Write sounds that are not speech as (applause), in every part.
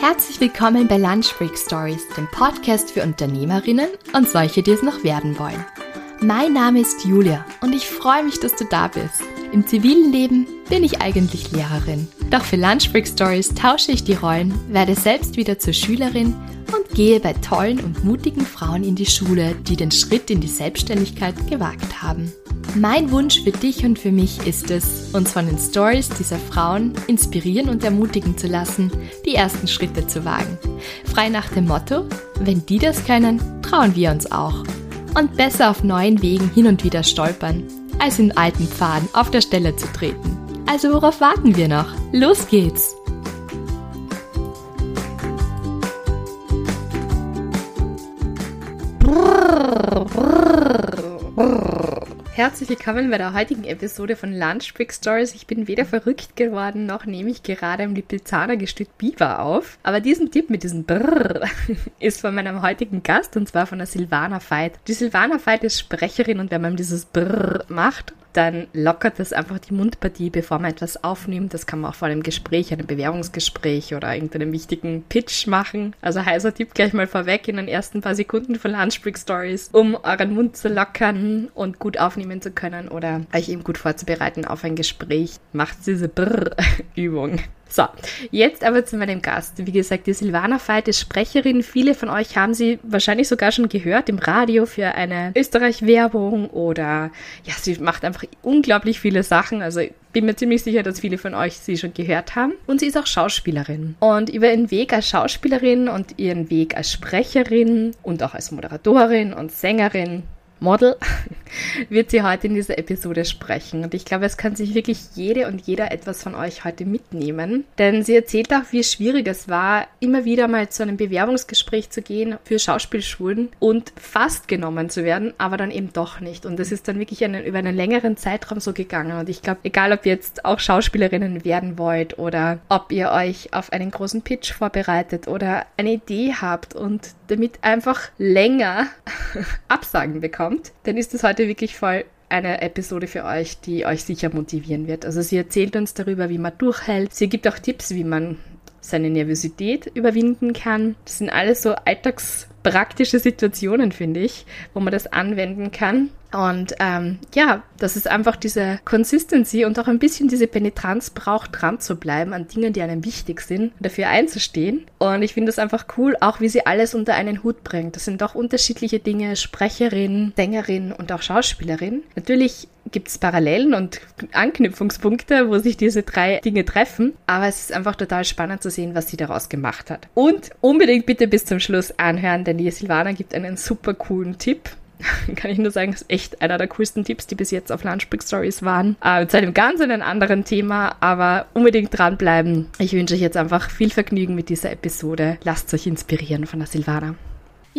Herzlich willkommen bei Lunch Break Stories, dem Podcast für Unternehmerinnen und solche, die es noch werden wollen. Mein Name ist Julia und ich freue mich, dass du da bist. Im zivilen Leben bin ich eigentlich Lehrerin. Doch für Lunch Break Stories tausche ich die Rollen, werde selbst wieder zur Schülerin und gehe bei tollen und mutigen Frauen in die Schule, die den Schritt in die Selbstständigkeit gewagt haben. Mein Wunsch für dich und für mich ist es, uns von den Stories dieser Frauen inspirieren und ermutigen zu lassen, die ersten Schritte zu wagen. Frei nach dem Motto, wenn die das können, trauen wir uns auch. Und besser auf neuen Wegen hin und wieder stolpern, als in alten Pfaden auf der Stelle zu treten. Also worauf warten wir noch? Los geht's! Herzlich willkommen bei der heutigen Episode von Lunch Break Stories. Ich bin weder verrückt geworden, noch nehme ich gerade im Lipizzaner Gestüt Biber auf. Aber diesen Tipp mit diesem Brrr (laughs) ist von meinem heutigen Gast und zwar von der Silvana Veit. Die Silvana Veit ist Sprecherin und wenn man dieses Brrr macht, dann lockert das einfach die Mundpartie, bevor man etwas aufnimmt. Das kann man auch vor einem Gespräch, einem Bewerbungsgespräch oder irgendeinem wichtigen Pitch machen. Also heißer Tipp gleich mal vorweg in den ersten paar Sekunden von Lunch Break Stories, um euren Mund zu lockern und gut aufnehmen zu können oder euch eben gut vorzubereiten auf ein Gespräch. Macht diese Brrr-Übung. So, jetzt aber zu meinem Gast. Wie gesagt, die Silvana Veit ist Sprecherin. Viele von euch haben sie wahrscheinlich sogar schon gehört im Radio für eine Österreich-Werbung oder ja, sie macht einfach unglaublich viele Sachen. Also bin mir ziemlich sicher, dass viele von euch sie schon gehört haben. Und sie ist auch Schauspielerin. Und über ihren Weg als Schauspielerin und ihren Weg als Sprecherin und auch als Moderatorin und Sängerin Model, (laughs) wird sie heute in dieser Episode sprechen. Und ich glaube, es kann sich wirklich jede und jeder etwas von euch heute mitnehmen. Denn sie erzählt auch, wie schwierig es war, immer wieder mal zu einem Bewerbungsgespräch zu gehen für Schauspielschulen und fast genommen zu werden, aber dann eben doch nicht. Und das ist dann wirklich einen, über einen längeren Zeitraum so gegangen. Und ich glaube, egal ob ihr jetzt auch Schauspielerinnen werden wollt oder ob ihr euch auf einen großen Pitch vorbereitet oder eine Idee habt und damit einfach länger (laughs) Absagen bekommt, kommt, dann ist das heute wirklich voll eine Episode für euch, die euch sicher motivieren wird. Also sie erzählt uns darüber, wie man durchhält. Sie gibt auch Tipps, wie man seine Nervosität überwinden kann. Das sind alles so alltagspraktische Situationen, finde ich, wo man das anwenden kann. Und ähm, ja, dass es einfach diese Consistency und auch ein bisschen diese Penetranz braucht, dran zu bleiben an Dingen, die einem wichtig sind, dafür einzustehen. Und ich finde es einfach cool, auch wie sie alles unter einen Hut bringt. Das sind doch unterschiedliche Dinge, Sprecherin, Sängerin und auch Schauspielerin. Natürlich gibt es Parallelen und Anknüpfungspunkte, wo sich diese drei Dinge treffen. Aber es ist einfach total spannend zu sehen, was sie daraus gemacht hat. Und unbedingt bitte bis zum Schluss anhören, denn die Silvana gibt einen super coolen Tipp. (laughs) kann ich nur sagen, ist echt einer der coolsten Tipps, die bis jetzt auf Lunchbreak Stories waren. Äh, zu einem ganz anderen Thema, aber unbedingt dranbleiben. Ich wünsche euch jetzt einfach viel Vergnügen mit dieser Episode. Lasst euch inspirieren von der Silvana.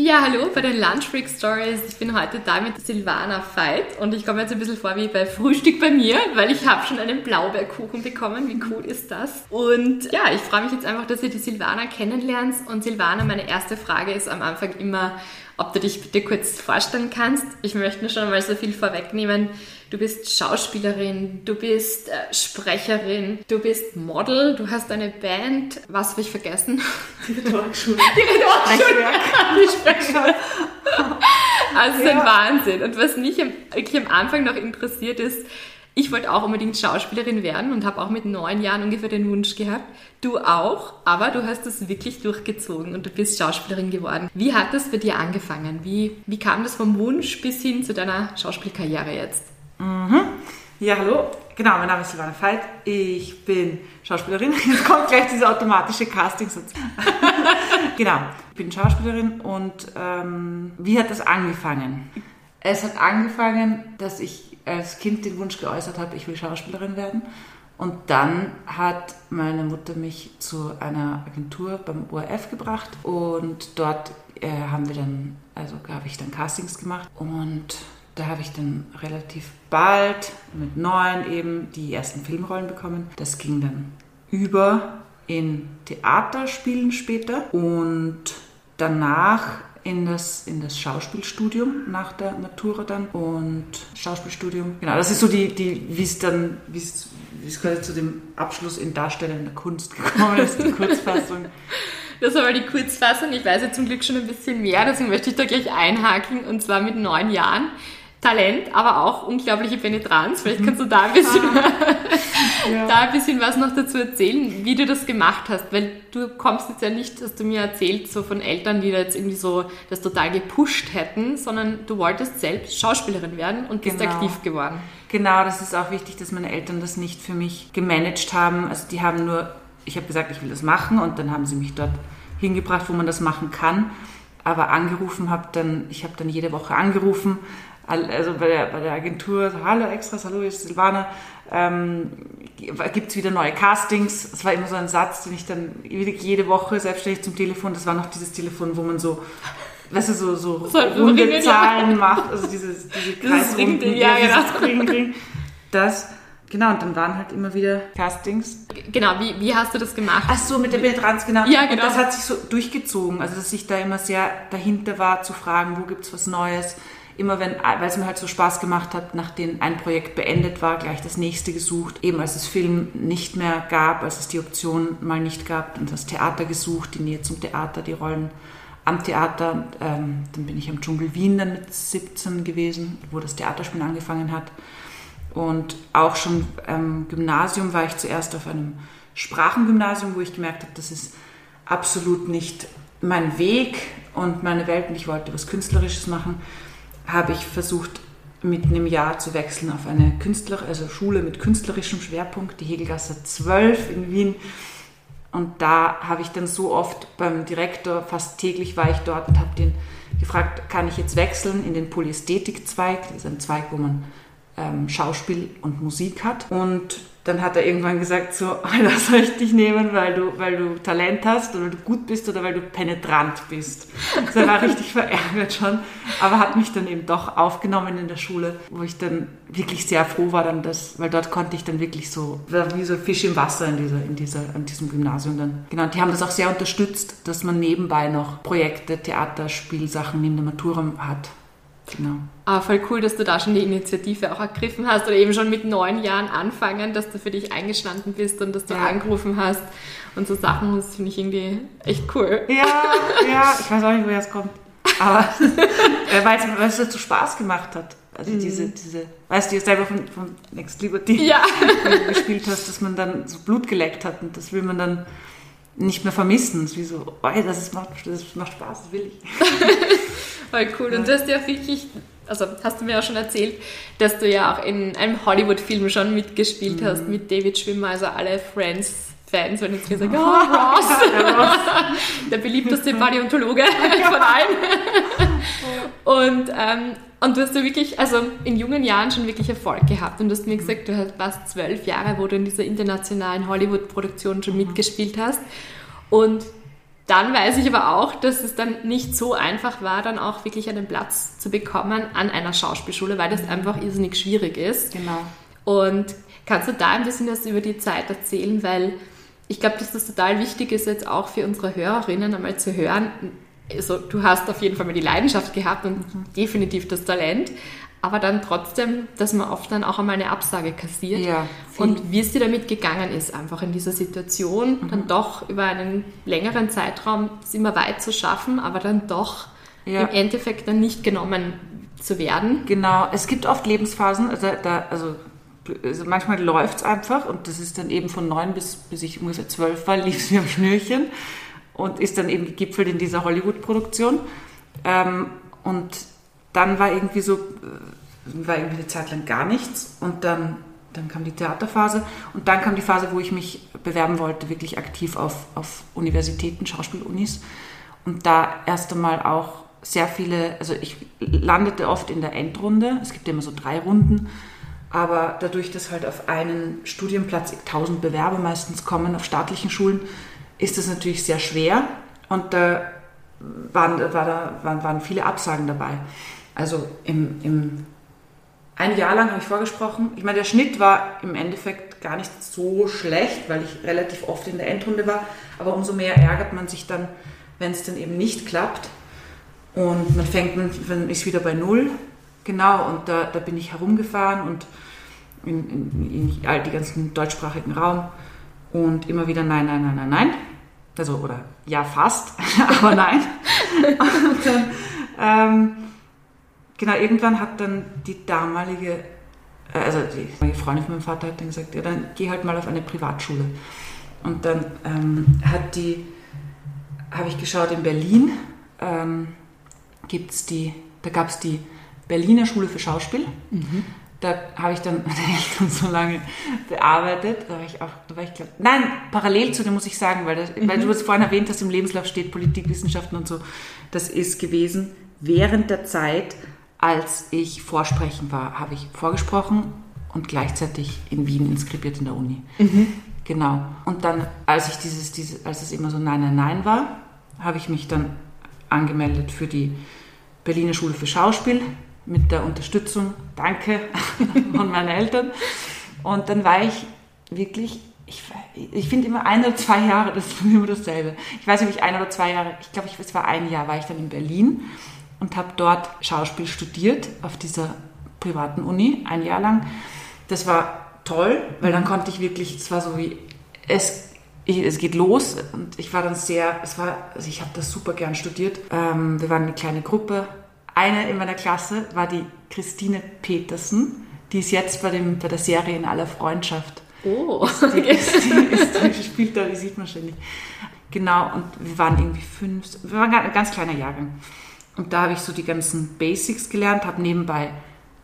Ja, hallo bei den Lunchbreak Stories. Ich bin heute da mit Silvana Veit und ich komme jetzt ein bisschen vor wie bei Frühstück bei mir, weil ich habe schon einen Blaubeerkuchen bekommen. Wie cool ist das? Und ja, ich freue mich jetzt einfach, dass ihr die Silvana kennenlernt. Und Silvana, meine erste Frage ist am Anfang immer, ob du dich bitte kurz vorstellen kannst. Ich möchte nur schon mal so viel vorwegnehmen. Du bist Schauspielerin, du bist äh, Sprecherin, du bist Model, du hast eine Band. Was habe ich vergessen? (laughs) Die Rhetorikschule. (laughs) Die Rhetorikschule. Die Sprechschule. Also ja. ein Wahnsinn. Und was mich wirklich am Anfang noch interessiert ist, ich wollte auch unbedingt Schauspielerin werden und habe auch mit neun Jahren ungefähr den Wunsch gehabt. Du auch, aber du hast das wirklich durchgezogen und du bist Schauspielerin geworden. Wie hat das bei dir angefangen? Wie, wie kam das vom Wunsch bis hin zu deiner Schauspielkarriere jetzt? Mhm. Ja, hallo. Genau, mein Name ist Silvana Veit. Ich bin Schauspielerin. (laughs) Jetzt kommt gleich dieser automatische Castingsatz. (laughs) genau, ich bin Schauspielerin und ähm, wie hat das angefangen? Es hat angefangen, dass ich als Kind den Wunsch geäußert habe, ich will Schauspielerin werden. Und dann hat meine Mutter mich zu einer Agentur beim ORF gebracht und dort äh, haben wir dann, also habe ich dann Castings gemacht und da habe ich dann relativ bald mit neun eben die ersten Filmrollen bekommen. Das ging dann über in Theaterspielen später und danach in das, in das Schauspielstudium nach der Matura dann und Schauspielstudium. Genau, das ist so die, die wie es dann, wie es quasi zu dem Abschluss in darstellender Kunst (laughs) gekommen, ist die Kurzfassung. Das war mal die Kurzfassung. Ich weiß ja zum Glück schon ein bisschen mehr, deswegen möchte ich da gleich einhaken. Und zwar mit neun Jahren Talent, aber auch unglaubliche Penetranz. Vielleicht kannst du da ein bisschen, (laughs) ja. da ein bisschen was noch dazu erzählen, wie du das gemacht hast. Weil du kommst jetzt ja nicht, hast du mir erzählt, so von Eltern, die da jetzt irgendwie so das total gepusht hätten, sondern du wolltest selbst Schauspielerin werden und bist genau. aktiv geworden. Genau, das ist auch wichtig, dass meine Eltern das nicht für mich gemanagt haben. Also die haben nur, ich habe gesagt, ich will das machen und dann haben sie mich dort hingebracht, wo man das machen kann. Aber angerufen habe dann, ich habe dann jede Woche angerufen, also bei der, bei der Agentur, hallo Extras, hallo, ich Silvana, ähm, gibt es wieder neue Castings. Das war immer so ein Satz, den ich dann jede Woche selbstständig zum Telefon, das war noch dieses Telefon, wo man so, weißt du, so, so, so runde Ringen, Zahlen ja. macht, also dieses, (laughs) diese Kreisrunden, ja, genau. Ring, Ring, das. Genau, und dann waren halt immer wieder Castings. Genau, wie, wie hast du das gemacht? Ach so, mit der Penetranz, genau. Ja, genau. Und das hat sich so durchgezogen, also dass ich da immer sehr dahinter war, zu fragen, wo gibt es was Neues, immer wenn, weil es mir halt so Spaß gemacht hat, nachdem ein Projekt beendet war, gleich das nächste gesucht. Eben als es Film nicht mehr gab, als es die Option mal nicht gab, und das Theater gesucht, die Nähe zum Theater, die Rollen am Theater. Ähm, dann bin ich am Dschungel Wien dann mit 17 gewesen, wo das Theaterspiel angefangen hat. Und auch schon am Gymnasium war ich zuerst auf einem Sprachengymnasium, wo ich gemerkt habe, das ist absolut nicht mein Weg und meine Welt und ich wollte was Künstlerisches machen habe ich versucht, mit einem Jahr zu wechseln auf eine Künstler, also Schule mit künstlerischem Schwerpunkt, die Hegelgasse 12 in Wien. Und da habe ich dann so oft beim Direktor, fast täglich war ich dort und habe den gefragt, kann ich jetzt wechseln in den Polyästhetikzweig, das ist ein Zweig, wo man ähm, Schauspiel und Musik hat. Und dann hat er irgendwann gesagt, so, (laughs) das soll ich dich nehmen, weil du, weil du Talent hast oder du gut bist oder weil du penetrant bist. Also er war richtig verärgert schon, aber hat mich dann eben doch aufgenommen in der Schule, wo ich dann wirklich sehr froh war, dann das, weil dort konnte ich dann wirklich so, wie so Fisch im Wasser in dieser, in dieser, in diesem Gymnasium dann. Genau, und die haben das auch sehr unterstützt, dass man nebenbei noch Projekte, Theater, Spielsachen neben der Matura hat. Genau. Ah, voll cool, dass du da schon die Initiative auch ergriffen hast oder eben schon mit neun Jahren anfangen, dass du für dich eingestanden bist und dass du ja. angerufen hast und so Sachen. Das finde ich irgendwie echt cool. Ja, ja, ich weiß auch nicht, woher es kommt. Aber weil es so Spaß gemacht hat. Also mhm. diese, diese, weißt du, jetzt selber von, von Next Liberty ja. (laughs) gespielt hast, dass man dann so Blut geleckt hat und das will man dann nicht mehr vermissen. Es ist wie so, oh, das, ist, das macht Spaß, das will ich. (laughs) Voll cool. Und du hast ja wirklich, also hast du mir auch schon erzählt, dass du ja auch in einem Hollywood-Film schon mitgespielt mhm. hast mit David Schwimmer, also alle Friends. Fans, wenn jetzt sagen, oh, (laughs) Ross, (laughs) der beliebteste Paläontologe von allen. Und, ähm, und du hast ja wirklich, also in jungen Jahren schon wirklich Erfolg gehabt. Und du hast mir gesagt, du warst zwölf Jahre, wo du in dieser internationalen Hollywood-Produktion schon mitgespielt hast. Und dann weiß ich aber auch, dass es dann nicht so einfach war, dann auch wirklich einen Platz zu bekommen an einer Schauspielschule, weil das einfach irrsinnig schwierig ist. Genau. Und kannst du da ein bisschen was über die Zeit erzählen? Weil ich glaube, dass das total wichtig ist, jetzt auch für unsere Hörerinnen einmal zu hören. Also, du hast auf jeden Fall mal die Leidenschaft gehabt und definitiv das Talent aber dann trotzdem, dass man oft dann auch einmal eine Absage kassiert. Ja, und wie es dir damit gegangen ist, einfach in dieser Situation, mhm. dann doch über einen längeren Zeitraum es immer weit zu schaffen, aber dann doch ja. im Endeffekt dann nicht genommen zu werden. Genau, es gibt oft Lebensphasen, also, da, also, also manchmal läuft es einfach und das ist dann eben von neun bis, bis ich ungefähr zwölf war, lief es wie am Schnürchen und ist dann eben gegipfelt in dieser Hollywood-Produktion. Ähm, und dann war irgendwie so, äh, war irgendwie eine Zeit lang gar nichts und dann, dann kam die Theaterphase und dann kam die Phase, wo ich mich bewerben wollte, wirklich aktiv auf, auf Universitäten, Schauspielunis und da erst einmal auch sehr viele, also ich landete oft in der Endrunde, es gibt immer so drei Runden, aber dadurch, dass halt auf einen Studienplatz 1000 Bewerber meistens kommen, auf staatlichen Schulen, ist das natürlich sehr schwer und da waren, war da, waren, waren viele Absagen dabei. Also im, im ein Jahr lang habe ich vorgesprochen. Ich meine, der Schnitt war im Endeffekt gar nicht so schlecht, weil ich relativ oft in der Endrunde war. Aber umso mehr ärgert man sich dann, wenn es dann eben nicht klappt. Und man fängt, man ist wieder bei Null. Genau, und da, da bin ich herumgefahren und in, in, in all die ganzen deutschsprachigen Raum und immer wieder nein, nein, nein, nein, nein. Also, oder ja, fast, (laughs) aber nein. und dann, ähm, genau, irgendwann hat dann die damalige, äh, also die Freundin von meinem Vater hat dann gesagt, ja, dann geh halt mal auf eine Privatschule. Und dann ähm, hat die, habe ich geschaut, in Berlin ähm, gibt's die, da gab es die Berliner Schule für Schauspiel. Mhm. Da habe ich dann (laughs) meine Eltern so lange bearbeitet. Da war ich auch, da war ich glaub, nein, parallel zu dem muss ich sagen, weil, das, mhm. weil du es vorhin erwähnt hast, im Lebenslauf steht Politikwissenschaften und so. Das ist gewesen während der Zeit, als ich vorsprechen war, habe ich vorgesprochen und gleichzeitig in Wien inskribiert in der Uni. Mhm. Genau. Und dann, als ich dieses, dieses, als es immer so Nein, Nein, Nein war, habe ich mich dann angemeldet für die Berliner Schule für Schauspiel mit der Unterstützung, danke, (laughs) von meinen Eltern. Und dann war ich wirklich, ich, ich finde immer ein oder zwei Jahre, das ist immer dasselbe. Ich weiß nicht, ob ich ein oder zwei Jahre, ich glaube, es war ein Jahr, war ich dann in Berlin und habe dort Schauspiel studiert auf dieser privaten Uni, ein Jahr lang. Das war toll, weil dann konnte ich wirklich, es war so wie, es, ich, es geht los und ich war dann sehr, es war, also ich habe das super gern studiert. Ähm, wir waren eine kleine Gruppe. Eine in meiner Klasse war die Christine Petersen, die ist jetzt bei, dem, bei der Serie In aller Freundschaft. Oh, die, ist, die, ist, die spielt da, die sieht man ständig. Genau, und wir waren irgendwie fünf, wir waren ein ganz kleiner Jahrgang. Und da habe ich so die ganzen Basics gelernt, habe nebenbei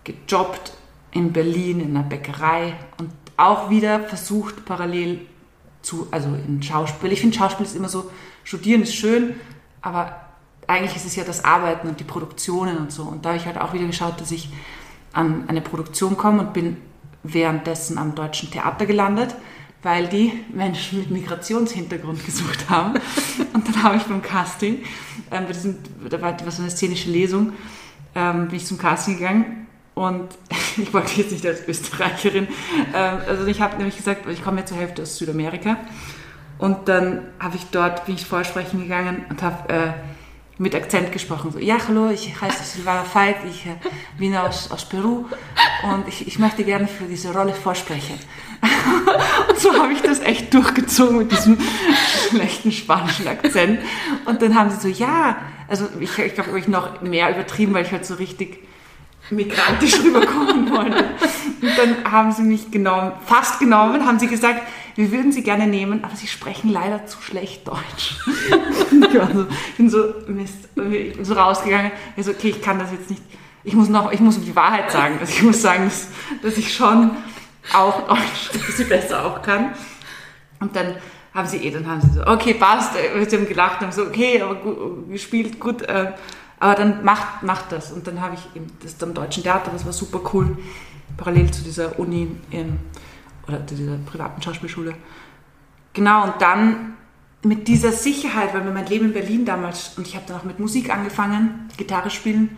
gejobbt, in Berlin in einer Bäckerei und auch wieder versucht parallel zu, also in Schauspiel. Ich finde Schauspiel ist immer so, studieren ist schön, aber eigentlich ist es ja das Arbeiten und die Produktionen und so. Und da habe ich halt auch wieder geschaut, dass ich an eine Produktion komme und bin währenddessen am Deutschen Theater gelandet, weil die Menschen mit Migrationshintergrund (laughs) gesucht haben. Und dann habe ich beim Casting, ähm, diesem, da war so eine szenische Lesung, ähm, bin ich zum Casting gegangen und (laughs) ich wollte jetzt nicht als Österreicherin, ähm, also ich habe nämlich gesagt, ich komme ja zur Hälfte aus Südamerika. Und dann habe ich dort, bin ich vorsprechen gegangen und habe äh, mit Akzent gesprochen. So, ja, hallo, ich heiße Silvana Veit, ich äh, bin aus, aus Peru und ich, ich möchte gerne für diese Rolle vorsprechen. (laughs) und so habe ich das echt durchgezogen mit diesem schlechten spanischen Akzent. Und dann haben sie so, ja, also ich, ich glaube, ich noch mehr übertrieben, weil ich halt so richtig migrantisch (laughs) rüberkommen wollte. Und dann haben sie mich genommen, fast genommen, haben sie gesagt, wir würden sie gerne nehmen, aber sie sprechen leider zu schlecht Deutsch. (laughs) ich war so, bin so, Mist, ich so rausgegangen, ich so, okay, ich kann das jetzt nicht, ich muss noch, ich muss die Wahrheit sagen. Also ich muss sagen, dass, dass ich schon auch Deutsch (laughs) bisschen besser auch kann. Und dann haben sie eh, dann haben sie so, okay, passt, sie haben gelacht, haben so, okay, aber gut, gespielt, gut, äh, aber dann macht, macht das. Und dann habe ich eben das am Deutschen Theater, das war super cool, parallel zu dieser Uni in, oder dieser privaten Schauspielschule. Genau, und dann mit dieser Sicherheit, weil mir mein Leben in Berlin damals, und ich habe dann auch mit Musik angefangen, Gitarre spielen,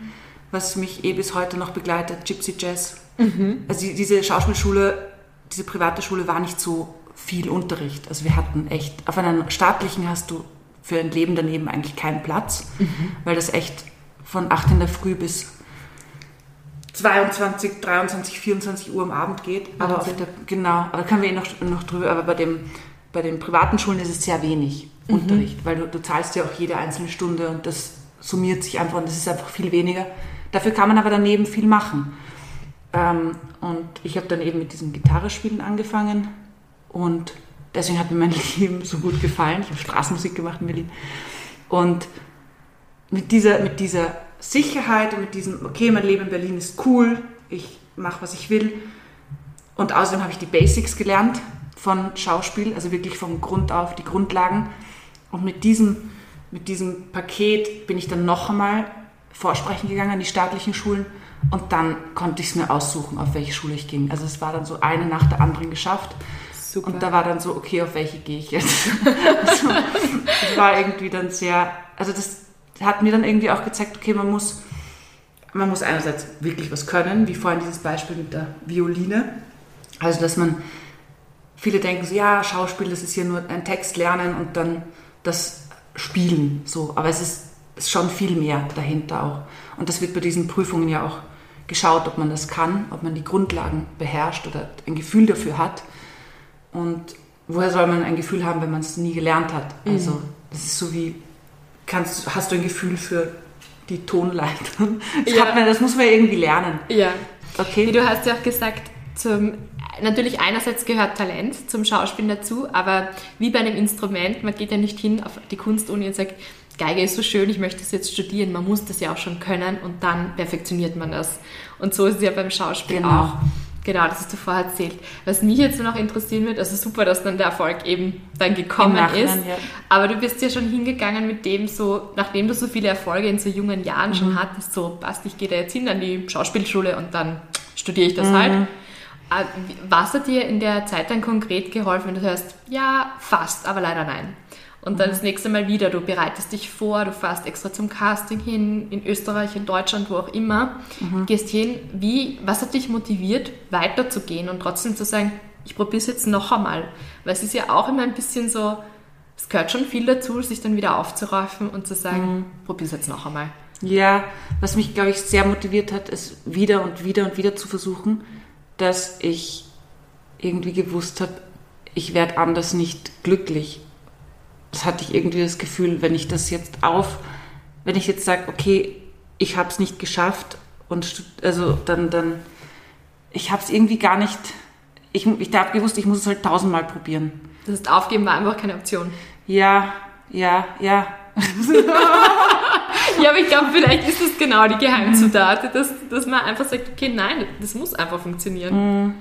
was mich eh bis heute noch begleitet, Gypsy Jazz. Mhm. Also diese Schauspielschule, diese private Schule war nicht so viel Unterricht. Also wir hatten echt, auf einer staatlichen hast du für ein Leben daneben eigentlich keinen Platz, mhm. weil das echt von 8 in der Früh bis 22, 23, 24 Uhr am Abend geht. Aber auf der, genau, aber da können wir eh noch, noch drüber, aber bei, dem, bei den privaten Schulen ist es sehr wenig mhm. Unterricht, weil du, du zahlst ja auch jede einzelne Stunde und das summiert sich einfach und das ist einfach viel weniger. Dafür kann man aber daneben viel machen. Ähm, und ich habe dann eben mit diesem Gitarrespielen angefangen und Deswegen hat mir mein (laughs) Leben so gut gefallen. Ich habe Straßenmusik gemacht in Berlin. Und mit dieser, mit dieser Sicherheit und mit diesem, okay, mein Leben in Berlin ist cool, ich mache, was ich will. Und außerdem habe ich die Basics gelernt von Schauspiel, also wirklich vom Grund auf die Grundlagen. Und mit diesem, mit diesem Paket bin ich dann noch einmal vorsprechen gegangen an die staatlichen Schulen und dann konnte ich es mir aussuchen, auf welche Schule ich ging. Also es war dann so eine nach der anderen geschafft. Super. Und da war dann so, okay, auf welche gehe ich jetzt? (laughs) also, das war irgendwie dann sehr, also das hat mir dann irgendwie auch gezeigt, okay, man muss, man muss einerseits wirklich was können, wie vorhin dieses Beispiel mit der Violine. Also, dass man, viele denken so, ja, Schauspiel, das ist hier nur ein Text lernen und dann das Spielen, so. Aber es ist, ist schon viel mehr dahinter auch. Und das wird bei diesen Prüfungen ja auch geschaut, ob man das kann, ob man die Grundlagen beherrscht oder ein Gefühl dafür hat. Und woher soll man ein Gefühl haben, wenn man es nie gelernt hat? Also mhm. das ist so wie, kannst, hast du ein Gefühl für die Tonleitern? Das, (laughs) ja. man, das muss man irgendwie lernen. Ja. Okay. Wie du hast ja auch gesagt, zum, natürlich einerseits gehört Talent zum Schauspielen dazu, aber wie bei einem Instrument, man geht ja nicht hin auf die Kunstuni und sagt, Geige ist so schön, ich möchte es jetzt studieren. Man muss das ja auch schon können und dann perfektioniert man das. Und so ist es ja beim Schauspiel genau. auch. Genau, das hast du vorher erzählt. Was mich jetzt noch interessieren wird, also super, dass dann der Erfolg eben dann gekommen ist. Ja. Aber du bist ja schon hingegangen mit dem so, nachdem du so viele Erfolge in so jungen Jahren mhm. schon hattest, so passt, ich gehe da jetzt hin an die Schauspielschule und dann studiere ich das mhm. halt. Äh, was hat dir in der Zeit dann konkret geholfen, wenn du hörst, ja, fast, aber leider nein? Und dann das nächste Mal wieder, du bereitest dich vor, du fährst extra zum Casting hin, in Österreich, in Deutschland, wo auch immer, mhm. gehst hin. Wie, was hat dich motiviert, weiterzugehen und trotzdem zu sagen, ich probiere es jetzt noch einmal? Weil es ist ja auch immer ein bisschen so, es gehört schon viel dazu, sich dann wieder aufzuraffen und zu sagen, mhm. probiere es jetzt noch einmal. Ja, was mich, glaube ich, sehr motiviert hat, ist wieder und wieder und wieder zu versuchen, dass ich irgendwie gewusst habe, ich werde anders nicht glücklich das hatte ich irgendwie das Gefühl, wenn ich das jetzt auf, wenn ich jetzt sage, okay, ich habe es nicht geschafft und also dann, dann, ich habe es irgendwie gar nicht, ich, ich habe gewusst, ich muss es halt tausendmal probieren. Das heißt, aufgeben war einfach keine Option. Ja, ja, ja. (laughs) ja, aber ich glaube, vielleicht ist das genau die Geheimzutat, dass, dass man einfach sagt, okay, nein, das muss einfach funktionieren. Mhm.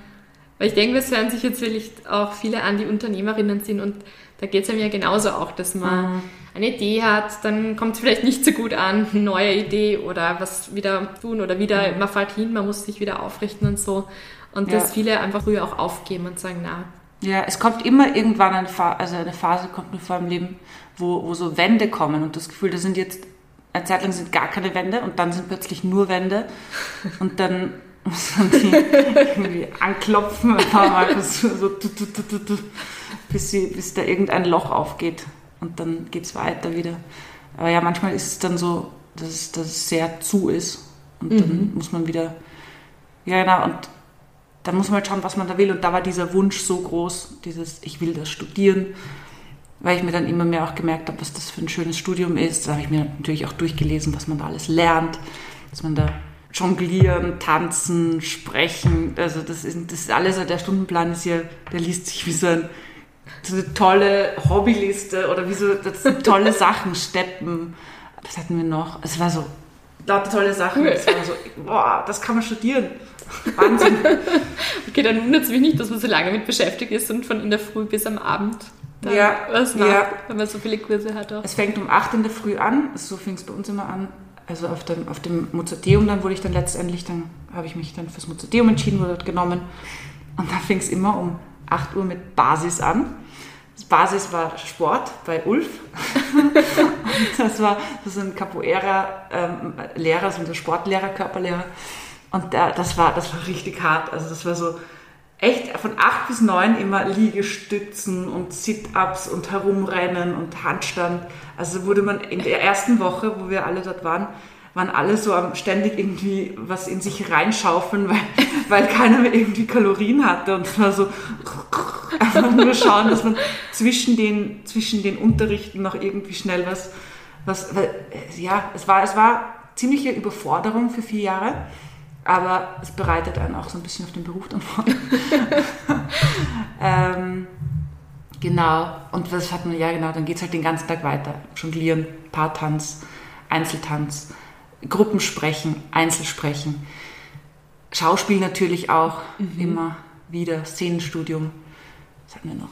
Weil ich denke, es hören sich jetzt vielleicht auch viele an, die Unternehmerinnen sind und da geht es einem ja genauso auch, dass man mhm. eine Idee hat, dann kommt es vielleicht nicht so gut an, eine neue Idee oder was wieder tun oder wieder, mhm. man fällt hin, man muss sich wieder aufrichten und so. Und ja. dass viele einfach früher auch aufgeben und sagen, na. Ja, es kommt immer irgendwann eine Phase, also eine Phase kommt nur vor im Leben, wo, wo so Wände kommen und das Gefühl, da sind jetzt, eine Zeit lang sind gar keine Wände und dann sind plötzlich nur Wände (laughs) und dann muss man die irgendwie anklopfen, ein paar Mal so, so bis, sie, bis da irgendein Loch aufgeht und dann geht es weiter wieder. Aber ja, manchmal ist es dann so, dass es, dass es sehr zu ist und mhm. dann muss man wieder, ja genau, und dann muss man halt schauen, was man da will. Und da war dieser Wunsch so groß, dieses, ich will das studieren, weil ich mir dann immer mehr auch gemerkt habe, was das für ein schönes Studium ist. Da habe ich mir natürlich auch durchgelesen, was man da alles lernt, dass man da jonglieren, tanzen, sprechen, also das ist, das ist alles, der Stundenplan ist ja, der liest sich wie so ein so eine tolle Hobbyliste oder wie so tolle (laughs) Sachen, Steppen. Was hatten wir noch? Es war so lauter tolle Sachen. Es war so, boah, das kann man studieren. Wahnsinn. (laughs) okay, dann wundert es mich nicht, dass man so lange mit beschäftigt ist und von in der Früh bis am Abend ja, was macht, ja. wenn man so viele Kurse hat. Auch. Es fängt um 8 in der Früh an, so fing es bei uns immer an. Also auf dem, auf dem Mozarteum dann wurde ich dann letztendlich, dann habe ich mich dann fürs Mozarteum entschieden, wurde dort genommen. Und da fing es immer um 8 Uhr mit Basis an. Das Basis war Sport bei Ulf. (laughs) das war so ein Capoeira-Lehrer, ähm, so ein Sportlehrer, Körperlehrer. Und das, war, das war richtig hart. Also das war so echt von acht bis neun immer Liegestützen und Sit-Ups und Herumrennen und Handstand. Also wurde man in der ersten Woche, wo wir alle dort waren, waren alle so ständig irgendwie was in sich reinschaufeln, weil, weil keiner mehr irgendwie Kalorien hatte. Und es war so einfach nur schauen, dass man zwischen den, zwischen den Unterrichten noch irgendwie schnell was, was weil, ja, es war, es war ziemliche Überforderung für vier Jahre, aber es bereitet einen auch so ein bisschen auf den Beruf dann vor. (laughs) ähm, genau, und was hat man, ja genau, dann geht es halt den ganzen Tag weiter. Jonglieren, Paartanz, Einzeltanz Gruppensprechen, Einzelsprechen. Schauspiel natürlich auch mhm. immer wieder, Szenenstudium. Was hatten wir noch?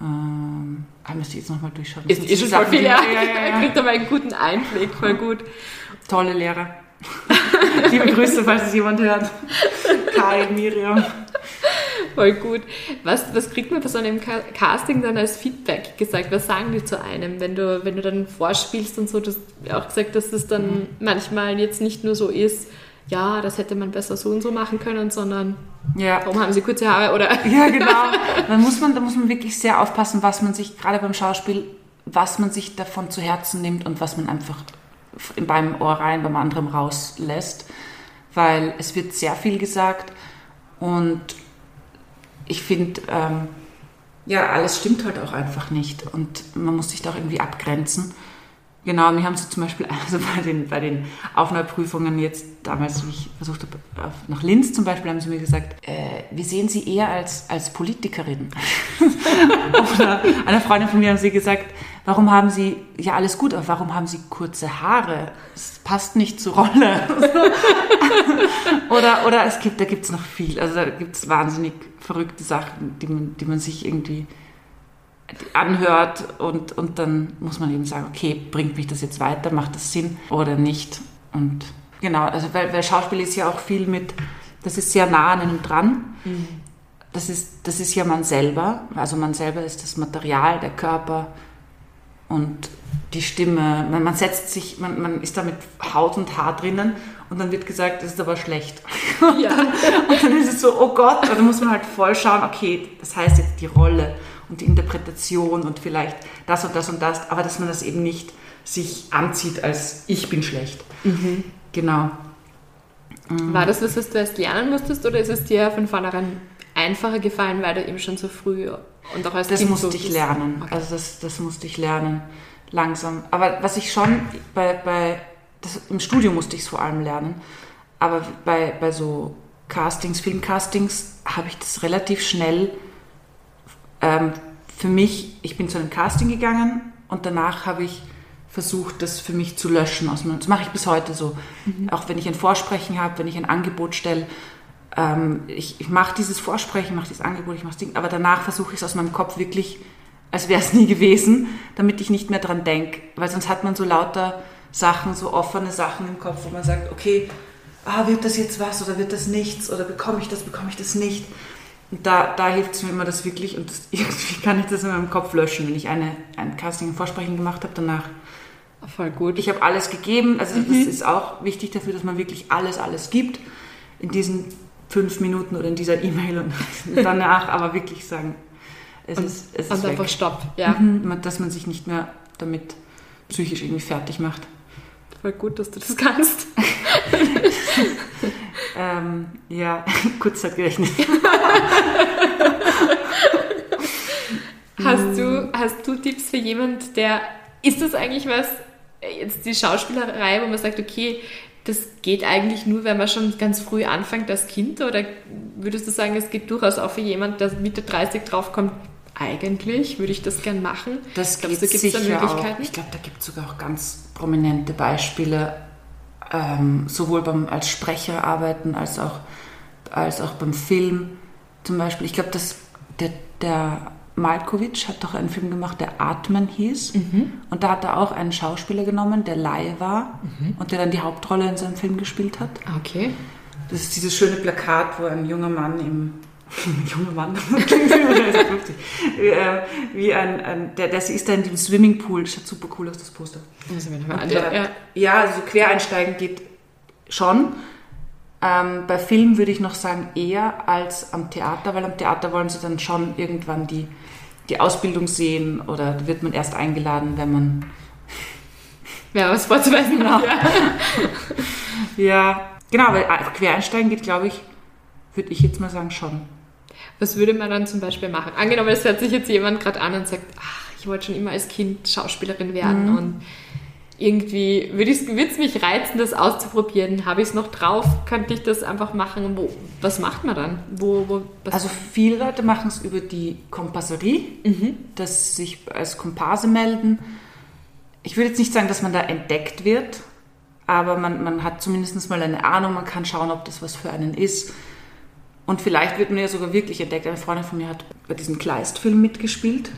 Ähm, ah, müsste ich jetzt nochmal durchschauen. Ist, ist schon voll viel, ja. ja, ja, ja. Kriegt aber einen guten Einblick, voll gut. Tolle Lehrer. (laughs) Liebe Grüße, falls es jemand hört. (laughs) Kai, Miriam. Voll gut. Was, was kriegt man bei so einem Casting dann als Feedback gesagt? Was sagen die zu einem, wenn du, wenn du dann vorspielst und so? Du hast auch gesagt, dass das dann mhm. manchmal jetzt nicht nur so ist, ja, das hätte man besser so und so machen können, sondern ja. warum haben sie kurze Haare oder? Ja, genau. (laughs) Da muss man, da muss man wirklich sehr aufpassen, was man sich gerade beim Schauspiel, was man sich davon zu Herzen nimmt und was man einfach beim Ohr rein, beim anderen rauslässt. weil es wird sehr viel gesagt und ich finde, ähm, ja, alles stimmt halt auch einfach nicht und man muss sich da auch irgendwie abgrenzen. Genau, mir haben sie zum Beispiel (laughs) also bei den, bei den Aufnahmeprüfungen jetzt damals, wie ich versucht habe, nach Linz zum Beispiel, haben sie mir gesagt, äh, wir sehen sie eher als, als Politikerin. (laughs) Oder einer Freundin von mir haben sie gesagt, warum haben sie, ja alles gut, aber warum haben sie kurze Haare? Das passt nicht zur Rolle. (laughs) oder, oder es gibt, da gibt es noch viel, also da gibt es wahnsinnig verrückte Sachen, die man, die man sich irgendwie anhört und, und dann muss man eben sagen, okay, bringt mich das jetzt weiter, macht das Sinn oder nicht? Und genau, also weil, weil Schauspiel ist ja auch viel mit, das ist sehr nah an einem dran. Mhm. Das, ist, das ist ja man selber, also man selber ist das Material, der Körper und die Stimme. Man, man setzt sich, man, man ist da mit Haut und Haar drinnen und dann wird gesagt, das ist aber schlecht. (laughs) Ja. und dann ist es so, oh Gott, und dann muss man halt voll schauen, okay, das heißt jetzt die Rolle und die Interpretation und vielleicht das und das und das, aber dass man das eben nicht sich anzieht als ich bin schlecht. Mhm. Genau. War das was, was du erst lernen musstest oder ist es dir von vornherein einfacher gefallen, weil du eben schon so früh und auch als Das kind musste so ich lernen. Okay. Also das, das musste ich lernen, langsam. Aber was ich schon bei, bei das, im Studio musste ich es vor allem lernen, aber bei, bei so Castings, Filmcastings habe ich das relativ schnell ähm, für mich, ich bin zu einem Casting gegangen und danach habe ich versucht, das für mich zu löschen. Das mache ich bis heute so. Mhm. Auch wenn ich ein Vorsprechen habe, wenn ich ein Angebot stelle. Ähm, ich, ich mache dieses Vorsprechen, mache dieses Angebot, ich mache das Ding, aber danach versuche ich es aus meinem Kopf wirklich, als wäre es nie gewesen, damit ich nicht mehr dran denke. Weil sonst hat man so lauter Sachen, so offene Sachen im Kopf, wo man sagt, okay, ah, wird das jetzt was oder wird das nichts oder bekomme ich das, bekomme ich das nicht. Und da, da hilft es mir immer das wirklich, und das, (laughs) irgendwie kann ich das in meinem Kopf löschen, wenn ich eine, ein Casting, ein Vorsprechen gemacht habe, danach. Voll gut. Ich habe alles gegeben, also mhm. das ist auch wichtig dafür, dass man wirklich alles, alles gibt in diesen fünf Minuten oder in dieser E-Mail und (laughs) danach aber wirklich sagen, es und, ist, es ist und weg. einfach Stopp, ja. Mhm, dass man sich nicht mehr damit psychisch irgendwie fertig macht. Voll gut, dass du das kannst. (laughs) ähm, ja, (laughs) Kurzzeitgedächtnis. hast, du, hast du Tipps für jemand, der, ist das eigentlich was, jetzt die Schauspielerei, wo man sagt, okay, das geht eigentlich nur, wenn man schon ganz früh anfängt als Kind? Oder würdest du sagen, es geht durchaus auch für jemand, der Mitte 30 draufkommt, eigentlich würde ich das gern machen? Das gibt es sicher Möglichkeiten? Auch. Ich glaube, da gibt es sogar auch ganz prominente Beispiele, ähm, sowohl beim, als Sprecher arbeiten als auch, als auch beim Film. Zum Beispiel, ich glaube, der, der Malkovich hat doch einen Film gemacht, der Atmen hieß. Mhm. Und da hat er auch einen Schauspieler genommen, der Laie war mhm. und der dann die Hauptrolle in seinem Film gespielt hat. Okay. Das ist dieses schöne Plakat, wo ein junger Mann im (laughs) junger Mann, (laughs) (laughs) äh, wie ein, ein der, der ist da in dem Swimmingpool, schaut super cool aus, das Poster. Also der, ja. ja, also quereinsteigen geht schon. Ähm, bei Film würde ich noch sagen eher als am Theater, weil am Theater wollen sie dann schon irgendwann die, die Ausbildung sehen oder wird man erst eingeladen, wenn man (laughs) ja, was vorzuweisen genau. Ja. (laughs) ja, genau, weil Quereinsteigen geht, glaube ich, würde ich jetzt mal sagen, schon. Was würde man dann zum Beispiel machen? Angenommen, es hört sich jetzt jemand gerade an und sagt, ach, ich wollte schon immer als Kind Schauspielerin werden mhm. und irgendwie würde es mich reizen, das auszuprobieren. Habe ich es noch drauf? Könnte ich das einfach machen? Wo, was macht man dann? Wo, wo, also viele Leute machen es über die Kompasserie, mhm. dass sich als Komparse melden. Ich würde jetzt nicht sagen, dass man da entdeckt wird, aber man, man hat zumindest mal eine Ahnung, man kann schauen, ob das was für einen ist. Und vielleicht wird man ja sogar wirklich entdeckt. Eine Freundin von mir hat bei diesem Kleist-Film mitgespielt,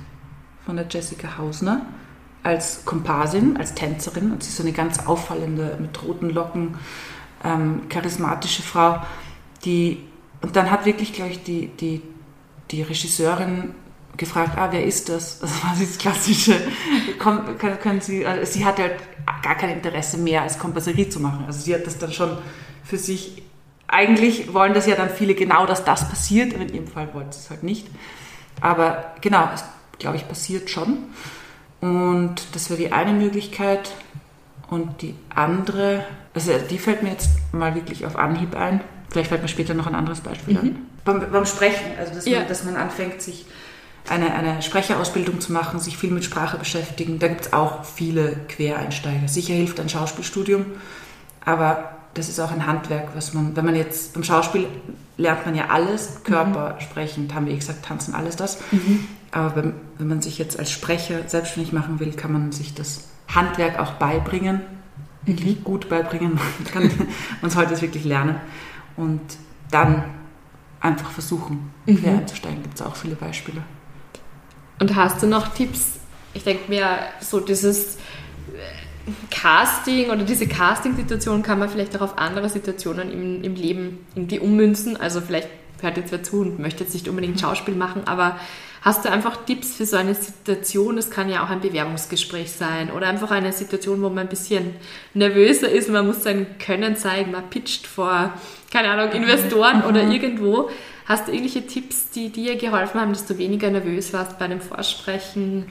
von der Jessica Hausner, als Komparsin, als Tänzerin. Und sie ist so eine ganz auffallende, mit roten Locken, ähm, charismatische Frau, die. Und dann hat wirklich, glaube ich, die, die, die Regisseurin gefragt, ah, wer ist das? Das war dieses klassische, können, können Sie, also sie hatte halt gar kein Interesse mehr, als Kompasserie zu machen. Also sie hat das dann schon für sich eigentlich wollen das ja dann viele genau, dass das passiert. In ihrem Fall wollte sie es halt nicht. Aber genau, es glaube ich passiert schon. Und das wäre die eine Möglichkeit. Und die andere, also die fällt mir jetzt mal wirklich auf Anhieb ein. Vielleicht fällt mir später noch ein anderes Beispiel mhm. an. Beim, beim, Sprechen, also dass, ja. man, dass man anfängt, sich eine, eine Sprecherausbildung zu machen, sich viel mit Sprache beschäftigen. Da gibt es auch viele Quereinsteiger. Sicher hilft ein Schauspielstudium, aber das ist auch ein Handwerk, was man, wenn man jetzt beim Schauspiel lernt man ja alles, Körper, mhm. Sprechen, haben wir gesagt, tanzen, alles das. Mhm. Aber wenn, wenn man sich jetzt als Sprecher selbstständig machen will, kann man sich das Handwerk auch beibringen, wirklich mhm. gut beibringen. (laughs) Man kann es heute wirklich lernen. Und dann einfach versuchen, mhm. quer einzusteigen. Gibt es auch viele Beispiele. Und hast du noch Tipps? Ich denke mir, so dieses Casting oder diese Casting-Situation kann man vielleicht auch auf andere Situationen im, im Leben irgendwie ummünzen. Also vielleicht hört jetzt wer zu und möchte jetzt nicht unbedingt Schauspiel machen, aber hast du einfach Tipps für so eine Situation? Das kann ja auch ein Bewerbungsgespräch sein oder einfach eine Situation, wo man ein bisschen nervöser ist, man muss sein Können zeigen, man pitcht vor, keine Ahnung, Investoren mhm. oder irgendwo. Hast du irgendwelche Tipps, die dir geholfen haben, dass du weniger nervös warst bei einem Vorsprechen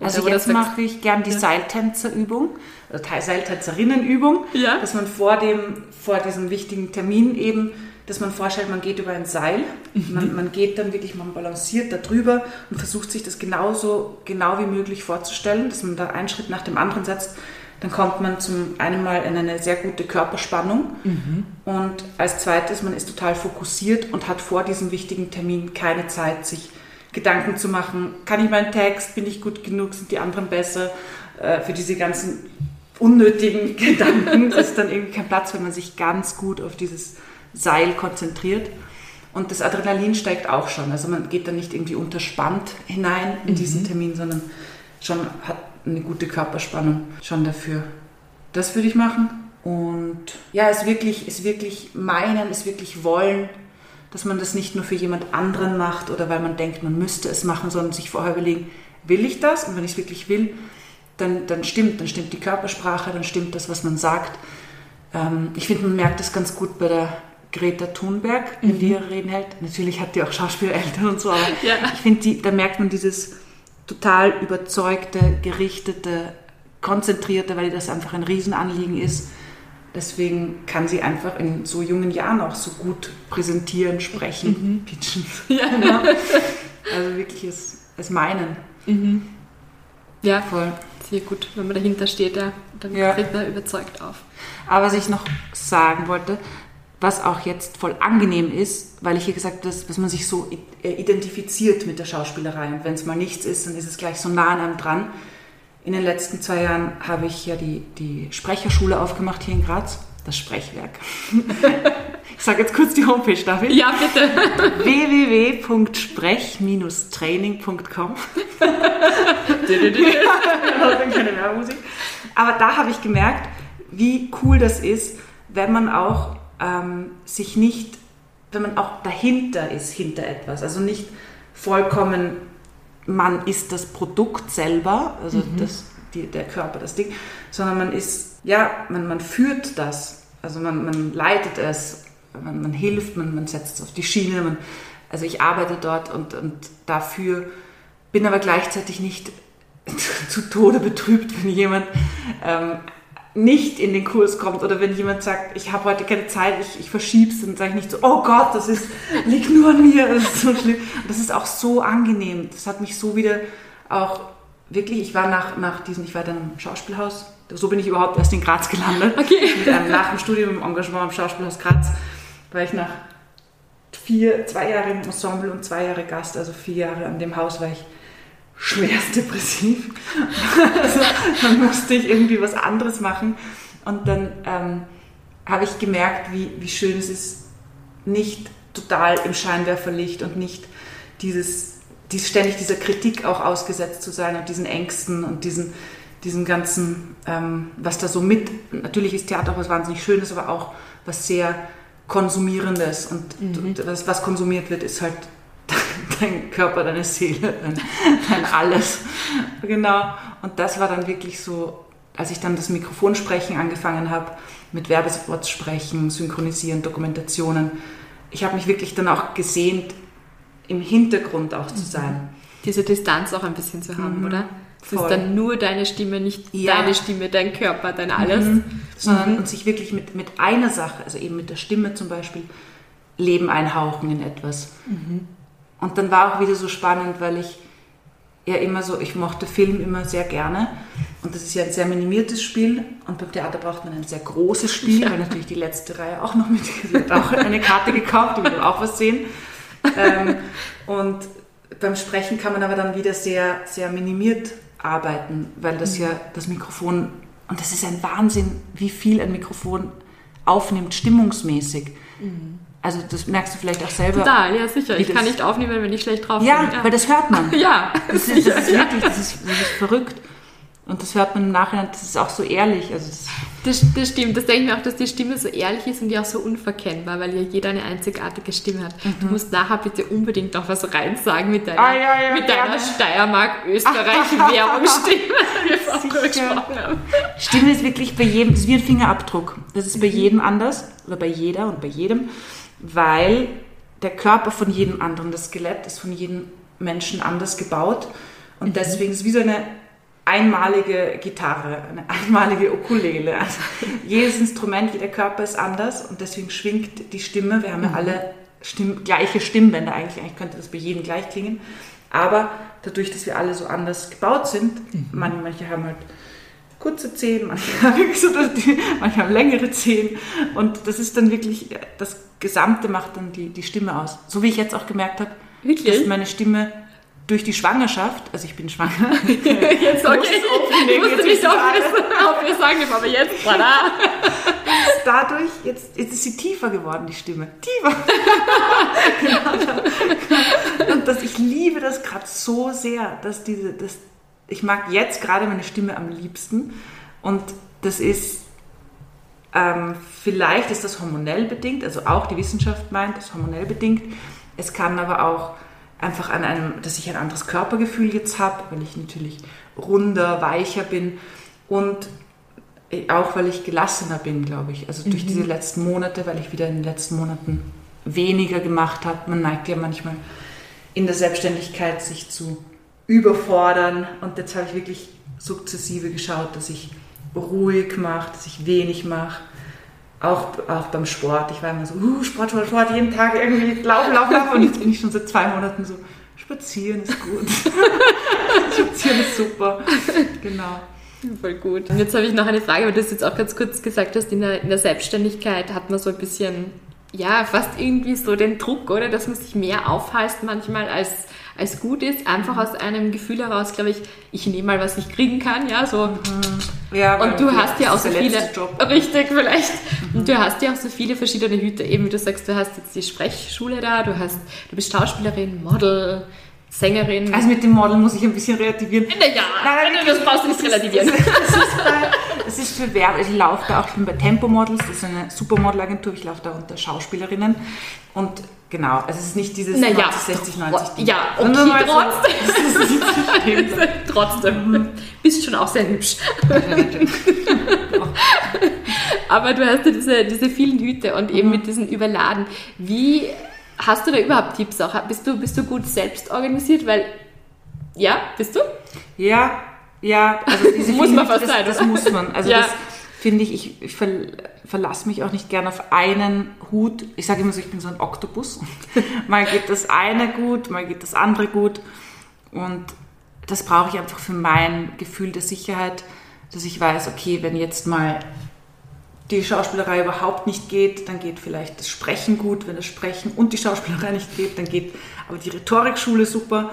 also jetzt mache ich gern die ja. Seiltänzerübung, oder Seiltänzerinnenübung, ja. dass man vor, dem, vor diesem wichtigen Termin eben, dass man vorstellt, man geht über ein Seil, mhm. man, man, geht dann wirklich, man balanciert da drüber und versucht sich das genauso genau wie möglich vorzustellen, dass man da einen Schritt nach dem anderen setzt. Dann kommt man zum einen Mal in eine sehr gute Körperspannung mhm. und als zweites, man ist total fokussiert und hat vor diesem wichtigen Termin keine Zeit, sich Gedanken zu machen, kann ich meinen Text, bin ich gut genug, sind die anderen besser, äh, für diese ganzen unnötigen (laughs) Gedanken ist dann irgendwie kein Platz, wenn man sich ganz gut auf dieses Seil konzentriert. Und das Adrenalin steigt auch schon. Also man geht dann nicht irgendwie unterspannt hinein in diesen mhm. Termin, sondern schon hat eine gute Körperspannung schon dafür. Das würde ich machen. Und ja, es wirklich, es wirklich meinen, es wirklich wollen, dass man das nicht nur für jemand anderen macht oder weil man denkt, man müsste es machen, sondern sich vorher überlegen, will ich das? Und wenn ich es wirklich will, dann, dann stimmt, dann stimmt die Körpersprache, dann stimmt das, was man sagt. Ähm, ich finde, man merkt das ganz gut bei der Greta Thunberg, wenn mhm. die ihre Reden hält. Natürlich hat die auch Schauspieleltern und so, aber (laughs) ja. ich finde, da merkt man dieses total überzeugte, gerichtete, konzentrierte, weil das einfach ein Riesenanliegen ist Deswegen kann sie einfach in so jungen Jahren auch so gut präsentieren, sprechen, mhm. pitchen. (laughs) Ja. ja. Also wirklich es, es meinen. Mhm. Ja, voll. Sehr gut. Wenn man dahinter steht, ja, dann ja. tritt man überzeugt auf. Aber was ich noch sagen wollte, was auch jetzt voll angenehm ist, weil ich hier gesagt habe, dass, dass man sich so äh, identifiziert mit der Schauspielerei. Und wenn es mal nichts ist, dann ist es gleich so nah an einem dran in den letzten zwei Jahren habe ich ja die, die Sprecherschule aufgemacht hier in Graz, das Sprechwerk. (laughs) ich sage jetzt kurz die Homepage, darf ich? Ja, bitte. (laughs) www.sprech-training.com. (laughs) Aber da habe ich gemerkt, wie cool das ist, wenn man auch ähm, sich nicht, wenn man auch dahinter ist, hinter etwas. Also nicht vollkommen man ist das Produkt selber, also mhm. das, die, der Körper, das Ding, sondern man ist, ja, man, man führt das, also man, man leitet es, man, man hilft, man, man setzt es auf die Schiene, man, also ich arbeite dort und, und dafür bin aber gleichzeitig nicht (laughs) zu Tode betrübt, wenn jemand ähm, nicht in den Kurs kommt oder wenn jemand sagt, ich habe heute keine Zeit, ich, ich verschiebe es, dann sage ich nicht so, oh Gott, das ist, liegt nur an mir, das ist so schlimm. Das ist auch so angenehm. Das hat mich so wieder auch wirklich, ich war nach, nach diesem, ich war dann im Schauspielhaus, so bin ich überhaupt erst in Graz gelandet. Okay. Mit einem, nach dem Studium im Engagement im Schauspielhaus Graz war ich nach vier, zwei Jahre im Ensemble und zwei Jahre Gast, also vier Jahre an dem Haus war ich schwerst depressiv. (laughs) also dann musste ich irgendwie was anderes machen. Und dann ähm, habe ich gemerkt, wie, wie schön es ist, nicht total im Scheinwerferlicht und nicht dieses, dies, ständig dieser Kritik auch ausgesetzt zu sein und diesen Ängsten und diesen, diesen ganzen, ähm, was da so mit, natürlich ist Theater auch was wahnsinnig Schönes, aber auch was sehr Konsumierendes und mhm. das, was konsumiert wird, ist halt dein Körper, deine Seele, dein, dein alles. Genau. Und das war dann wirklich so, als ich dann das Mikrofonsprechen angefangen habe, mit Werbespots sprechen, synchronisieren, Dokumentationen. Ich habe mich wirklich dann auch gesehnt, im Hintergrund auch zu sein. Diese Distanz auch ein bisschen zu haben, mhm. oder? Es ist dann nur deine Stimme, nicht Ja. deine Stimme, dein Körper, dein alles. sondern und sich wirklich mit, mit einer Sache, also eben mit der Stimme zum Beispiel, Leben einhauchen in etwas. Und dann war auch wieder so spannend, weil ich ja immer so, ich mochte Film immer sehr gerne. Und das ist ja ein sehr minimiertes Spiel. Und beim Theater braucht man ein sehr großes Spiel, weil natürlich die letzte Reihe auch noch mit, (laughs) hat auch eine Karte gekauft, die will auch was sehen. Ähm, und beim Sprechen kann man aber dann wieder sehr, sehr minimiert arbeiten, weil das ja das Mikrofon, und das ist ein Wahnsinn, wie viel ein Mikrofon aufnimmt, stimmungsmäßig. Also das merkst du vielleicht auch selber. Total, ja sicher. Ich kann nicht aufnehmen, wenn ich schlecht drauf Ja, bin. weil das hört man. (laughs) ja. Das ist, das ist wirklich, das ist, das ist verrückt. Und das hört man im Nachhinein, das ist auch so ehrlich. Also das, Das, stimmt. Das denke ich mir auch, dass die Stimme so ehrlich ist und die auch so unverkennbar, weil ja jeder eine einzigartige Stimme hat. Du musst nachher bitte unbedingt noch was reinsagen mit deiner, Mhm. Ah, ja, ja, mit deiner gerne. Steiermark-Österreich-Währungsstimme, (laughs) die wir Sicher. gesprochen haben. Stimme ist wirklich bei jedem, das ist wie ein Fingerabdruck. Das ist bei jedem anders oder bei jeder und bei jedem, weil der Körper von jedem anderen, das Skelett ist von jedem Menschen anders gebaut und deswegen ist es wie so eine einmalige Gitarre, eine einmalige Ukulele. Also (laughs) jedes Instrument, jeder Körper ist anders und deswegen schwingt die Stimme. Wir haben ja alle Stimm, gleiche Stimmbänder eigentlich. Eigentlich könnte das bei jedem gleich klingen. Aber dadurch, dass wir alle so anders gebaut sind, man, manche haben halt kurze Zehen, manche (laughs) haben, dass manche längere Zehen. Und das ist dann wirklich, das Gesamte macht dann die, die Stimme aus. So wie ich jetzt auch gemerkt habe, Wirklich? dass meine Stimme durch die Schwangerschaft, also ich bin schwanger, (laughs) Jetzt, okay. Ich wusste jetzt nicht, wir es (laughs) sagen aber jetzt, voilà. dadurch, jetzt, jetzt ist sie tiefer geworden, die Stimme. Tiefer. genau. Und das, ich liebe das gerade so sehr, dass diese, das, ich mag jetzt gerade meine Stimme am liebsten. Und das ist, ähm, vielleicht ist das hormonell bedingt, also auch die Wissenschaft meint, das ist hormonell bedingt. Es kann aber auch einfach an einem, dass ich ein anderes Körpergefühl jetzt habe, weil ich natürlich runder, weicher bin und auch weil ich gelassener bin, glaube ich. Also durch diese letzten Monate, weil ich wieder in den letzten Monaten weniger gemacht habe. Man neigt ja manchmal in der Selbstständigkeit sich zu überfordern und jetzt habe ich wirklich sukzessive geschaut, dass ich ruhig mache, dass ich wenig mache. Auch, auch beim Sport. Ich war immer so, uh, Sport, Sport, Sport, jeden Tag irgendwie laufen, laufen, laufen. Und jetzt bin ich schon seit zwei Monaten so, spazieren ist gut. (laughs) spazieren ist super. Genau. Voll gut. Und jetzt habe ich noch eine Frage, weil du das jetzt auch ganz kurz gesagt hast, in der, in der Selbstständigkeit hat man so ein bisschen, ja, fast irgendwie so den Druck, oder? Dass man sich mehr aufhalst manchmal als, als gut ist. Einfach aus einem Gefühl heraus, glaube ich, ich nehme mal, was ich kriegen kann, ja, so. Ja, weil Und du hast ja auch so ist viele, Job. richtig vielleicht, und du hast ja auch so viele verschiedene Hüte, eben wie du sagst, du hast jetzt die Sprechschule da, du hast, du bist Schauspielerin, Model, Sängerin. Also mit dem Model muss ich ein bisschen relativieren. naja, Nein, nein, das brauchst du nicht relativieren. Es ist, bei, es ist für Werbe, ich laufe da auch, ich bin bei Tempo Models, das ist eine Supermodelagentur, ich laufe da unter Schauspielerinnen und genau, also es ist nicht dieses Naja, 90, 60, 90. Ding. ja, okay, trotzdem. So. Trotzdem. (laughs) (laughs) Bist schon auch sehr hübsch. (laughs) Aber du hast ja diese, diese vielen Hüte und eben mit diesen Überladen. Wie hast du da überhaupt Tipps auch? Bist du, bist du gut selbst organisiert? Weil, ja, bist du? Ja, ja, also diese Muss man fast das, sein, das muss man. Also Ja. das finde ich, ich, ich ver, verlasse mich auch nicht gerne auf einen Hut. Ich sage immer so, ich bin so ein Oktopus. (laughs) mal geht das eine gut, mal geht das andere gut. Und das brauche ich einfach für mein Gefühl der Sicherheit, dass ich weiß, okay, wenn jetzt mal die Schauspielerei überhaupt nicht geht, dann geht vielleicht das Sprechen gut. Wenn das Sprechen und die Schauspielerei nicht geht, dann geht aber die Rhetorikschule super.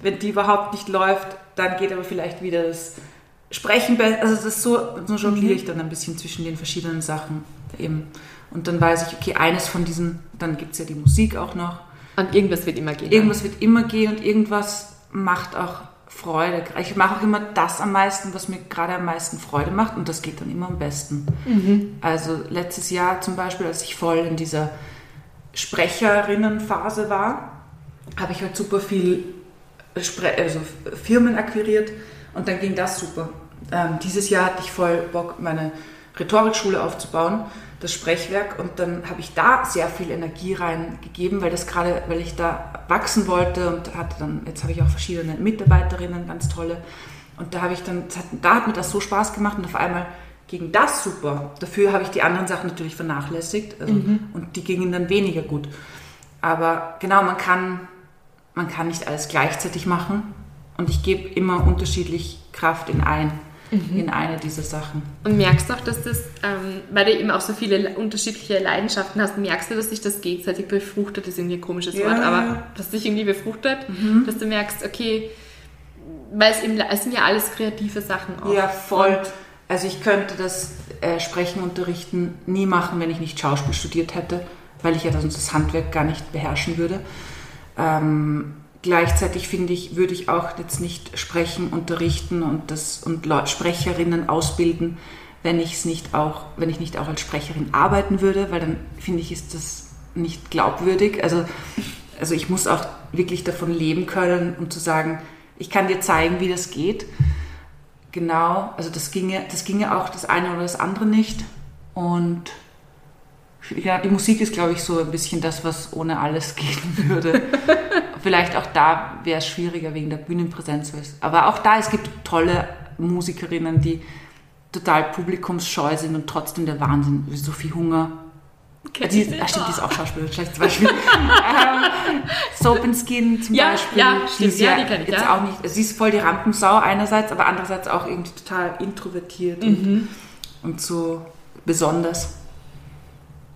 Wenn die überhaupt nicht läuft, dann geht aber vielleicht wieder das Sprechen. Also das ist so, so jongliere ich dann ein bisschen zwischen den verschiedenen Sachen eben. Und dann weiß ich, okay, eines von diesen, dann gibt es ja die Musik auch noch. Und irgendwas wird immer gehen. Irgendwas wird immer gehen und irgendwas macht auch Freude. Ich mache auch immer das am meisten, was mir gerade am meisten Freude macht und das geht dann immer am besten. Also letztes Jahr zum Beispiel, als ich voll in dieser Sprecherinnenphase war, habe ich halt super viel Spre also Firmen akquiriert und dann ging das super. Ähm, dieses Jahr hatte ich voll Bock, meine Rhetorikschule aufzubauen, das Sprechwerk und dann habe ich da sehr viel Energie reingegeben, weil das gerade, weil ich da wachsen wollte und hatte dann, jetzt habe ich auch verschiedene Mitarbeiterinnen, ganz tolle Und da habe ich dann, hat, da hat mir das so Spaß gemacht und auf einmal ging das super. Dafür habe ich die anderen Sachen natürlich vernachlässigt also, mhm. und die gingen dann weniger gut. Aber genau, man kann, man kann nicht alles gleichzeitig machen und ich gebe immer unterschiedlich Kraft in ein. Mhm. in eine dieser Sachen. Und merkst du auch, dass das, ähm, weil du eben auch so viele unterschiedliche Leidenschaften hast, merkst du, dass sich das gegenseitig befruchtet, das ist irgendwie ein komisches ja. Wort, aber dass sich irgendwie befruchtet, mhm. dass du merkst, okay, weil es eben, es sind ja alles kreative Sachen auch. Ja, voll. Also ich könnte das äh, Sprechen unterrichten nie machen, wenn ich nicht Schauspiel studiert hätte, weil ich ja sonst das Handwerk gar nicht beherrschen würde. Ähm, gleichzeitig finde ich, würde ich auch jetzt nicht Sprechen unterrichten und, das, und Sprecherinnen ausbilden, wenn ich es nicht auch, wenn ich nicht auch als Sprecherin arbeiten würde, weil dann finde ich, ist das nicht glaubwürdig. Also, also ich muss auch wirklich davon leben können, um zu sagen, ich kann dir zeigen, wie das geht. Genau, also das ginge, das ginge auch das eine oder das andere nicht. Und ja, die Musik ist, glaube ich, so ein bisschen das, was ohne alles gehen würde. (laughs) Vielleicht auch da wäre es schwieriger wegen der Bühnenpräsenz. Aber auch da, es gibt tolle Musikerinnen, die total publikumsscheu sind und trotzdem der Wahnsinn. Sophie Hunger. Okay. Die, ah, stimmt, die ist auch Schauspielerin, schlechtes Beispiel. (laughs) ähm, Soap and Skin zum ja, Beispiel. Ja, stimmt, die, ja, die kann ich, jetzt ja. auch nicht, sie ist voll die Rampensau einerseits, aber andererseits auch irgendwie total introvertiert mhm. und, und so besonders.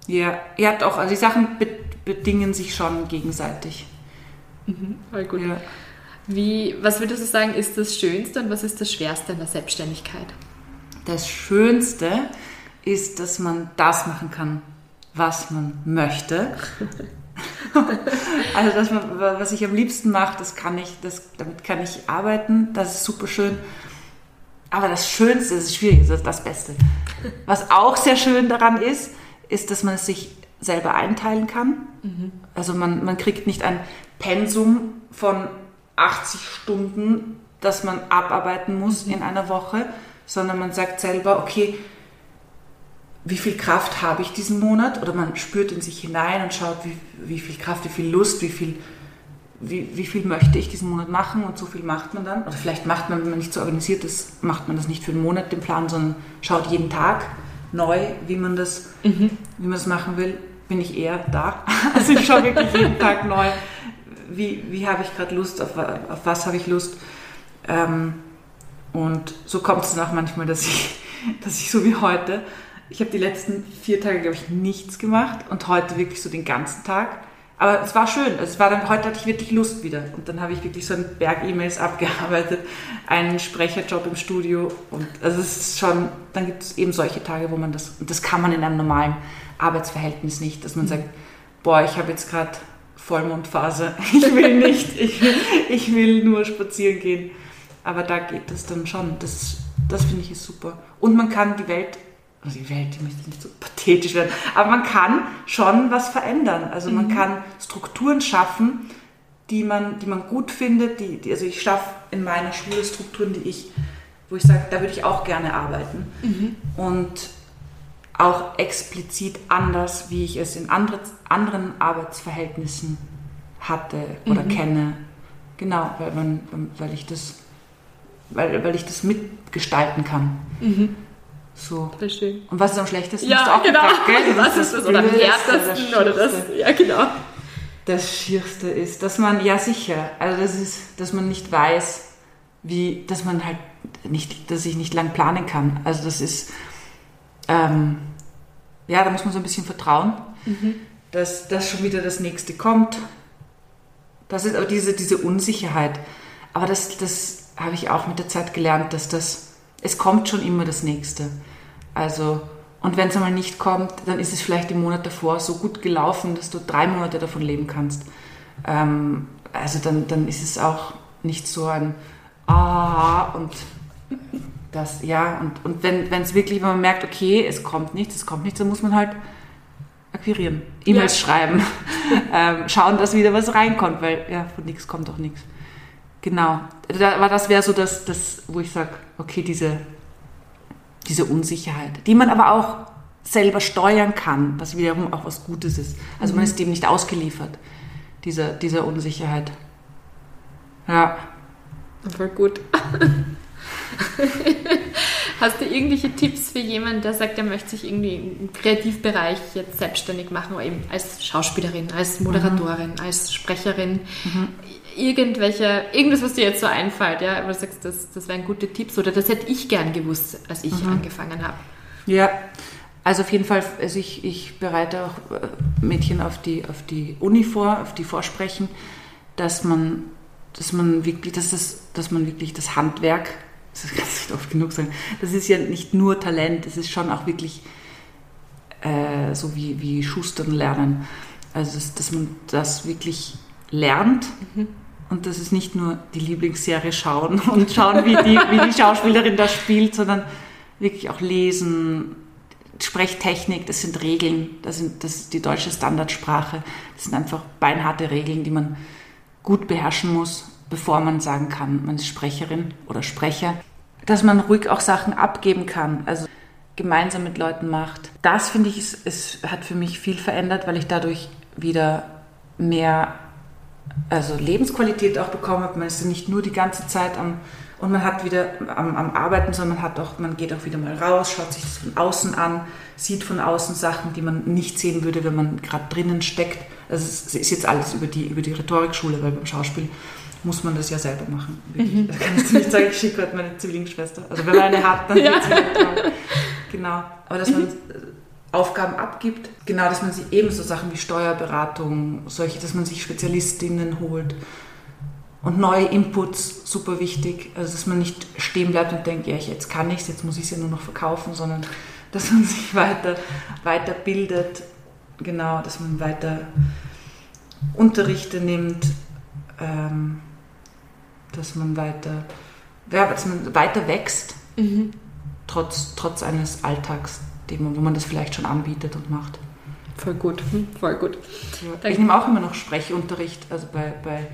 Ja, ja doch, also die Sachen bedingen sich schon gegenseitig. Mhm, voll gut. Ja. Wie, was würdest du sagen, ist das Schönste und was ist das Schwerste in der Selbstständigkeit? Das Schönste ist, dass man das machen kann, was man möchte. (laughs) also das, was ich am liebsten mache, das kann ich, das, damit kann ich arbeiten, das ist super schön. Aber das Schönste, das ist schwierig, das ist das Beste. Was auch sehr schön daran ist, ist, dass man es sich selber einteilen kann. Mhm. Also man, man kriegt nicht ein Pensum von 80 Stunden, das man abarbeiten muss mhm. in einer Woche, sondern man sagt selber, okay, wie viel Kraft habe ich diesen Monat? Oder man spürt in sich hinein und schaut, wie, wie viel Kraft, wie viel Lust, wie viel, wie, wie viel möchte ich diesen Monat machen und so viel macht man dann. Oder vielleicht macht man, wenn man nicht so organisiert ist, macht man das nicht für einen Monat den Plan, sondern schaut jeden Tag neu, wie man das, mhm. wie man das machen will, bin ich eher da. (laughs) Also ich schaue wirklich jeden Tag neu, wie, wie habe ich gerade Lust, auf, auf was habe ich Lust. Ähm, und so kommt es auch manchmal, dass ich, (laughs) dass ich so wie heute, ich habe die letzten vier Tage, glaube ich, nichts gemacht und heute wirklich so den ganzen Tag. Aber es war schön. Es war dann, heute hatte ich wirklich Lust wieder. Und dann habe ich wirklich so einen Berg E-Mails (laughs) abgearbeitet, einen Sprecherjob im Studio. Und also es ist schon, dann gibt es eben solche Tage, wo man das, und das kann man in einem normalen Arbeitsverhältnis nicht, dass man sagt, boah, ich habe jetzt gerade Vollmondphase, (laughs) ich will nicht, ich will, ich will nur spazieren gehen. Aber da geht das dann schon. Das, das finde ich ist super. Und man kann die Welt, also die Welt, die möchte nicht so pathetisch werden, aber man kann schon was verändern. Also man mhm. kann Strukturen schaffen, die man, die man gut findet. Die, die also ich schaffe in meiner Schule Strukturen, die ich, wo ich sage, da würde ich auch gerne arbeiten. Mhm. Und auch explizit anders, wie ich es in andere, anderen Arbeitsverhältnissen hatte oder mhm. kenne. Genau, weil, man, weil, ich das, weil, weil ich das mitgestalten kann. Mhm. So. Verstehe. Und was ist am schlechtesten? Ja, genau. Gefragt, (laughs) was ist das? Oder am härtesten? Oder das? Ja, genau. Das Schierste ist, dass man, ja sicher, also das ist, dass man nicht weiß, wie, dass man halt nicht, dass ich nicht lang planen kann. Also das ist, ähm, ja, da muss man so ein bisschen vertrauen, mhm. dass, dass schon wieder das nächste kommt. Das ist aber diese, diese Unsicherheit. Aber das, das habe ich auch mit der Zeit gelernt, dass das, es kommt schon immer das nächste. Also, und wenn es einmal nicht kommt, dann ist es vielleicht im Monat davor so gut gelaufen, dass du drei Monate davon leben kannst. Ähm, also dann, dann ist es auch nicht so ein Ah und das, ja, und, und wenn es wirklich, wenn man merkt, okay, es kommt nichts, es kommt nichts, dann muss man halt akquirieren, E-Mails ja. schreiben, (laughs) ähm, schauen, dass wieder was reinkommt, weil ja, von nichts kommt auch nichts. Genau. Aber das wäre so das, das, wo ich sage, okay, diese, diese Unsicherheit, die man aber auch selber steuern kann, was wiederum auch was Gutes ist. Also mhm. man ist dem nicht ausgeliefert, dieser, dieser Unsicherheit. Ja. Voll gut. (laughs) (laughs) Hast du irgendwelche Tipps für jemanden, der sagt, er möchte sich irgendwie im Kreativbereich jetzt selbstständig machen, oder eben als Schauspielerin, als Moderatorin, mhm. als Sprecherin? Mhm. Irgendwelche, irgendwas, was dir jetzt so einfällt, ja, wo du sagst, das, das wären gute Tipps oder das hätte ich gern gewusst, als ich mhm. angefangen habe. Ja, also auf jeden Fall, also ich, ich bereite auch äh, Mädchen auf die, auf die Uni vor, auf die Vorsprechen, dass man, dass man wirklich, dass, das, dass man wirklich das Handwerk das kann ich nicht oft genug sagen, das ist ja nicht nur Talent, es ist schon auch wirklich äh, so wie, wie Schustern lernen. Also, dass, dass man das wirklich lernt mhm. und das ist nicht nur die Lieblingsserie schauen (laughs) und schauen, wie die, wie die Schauspielerin das spielt, sondern wirklich auch lesen, Sprechtechnik, das sind Regeln, das, sind, das ist die deutsche Standardsprache, das sind einfach beinharte Regeln, die man gut beherrschen muss bevor man sagen kann, man ist Sprecherin oder Sprecher, dass man ruhig auch Sachen abgeben kann, also gemeinsam mit Leuten macht. Das finde ich, es, es hat für mich viel verändert, weil ich dadurch wieder mehr also Lebensqualität auch bekommen habe. Man ist nicht nur die ganze Zeit am und man hat wieder am, am, Arbeiten, sondern man hat auch, man geht auch wieder mal raus, schaut sich das von außen an, sieht von außen Sachen, die man nicht sehen würde, wenn man gerade drinnen steckt. Also es ist jetzt alles über die, über die Rhetorikschule, weil beim Schauspiel muss man das ja selber machen. (laughs) Mhm. Da kannst du nicht sagen, ich schicke heute meine Zwillingsschwester. Also wenn man eine hat, dann (laughs) ja. Genau. Aber dass man mhm. Aufgaben abgibt, genau, dass man sich eben so Sachen wie Steuerberatung, solche, dass man sich Spezialistinnen holt und neue Inputs, super wichtig. Also dass man nicht stehen bleibt und denkt, ja, jetzt kann ich es, jetzt muss ich es ja nur noch verkaufen, sondern dass man (laughs) sich weiter, weiter bildet, genau, dass man weiter Unterrichte nimmt. Ähm, dass man weiter, ja, dass man weiter wächst, mhm. trotz, trotz eines Alltags, wo man das vielleicht schon anbietet und macht. Voll gut, hm, voll gut. Ja. Ich nehme auch immer noch Sprechunterricht, also bei, bei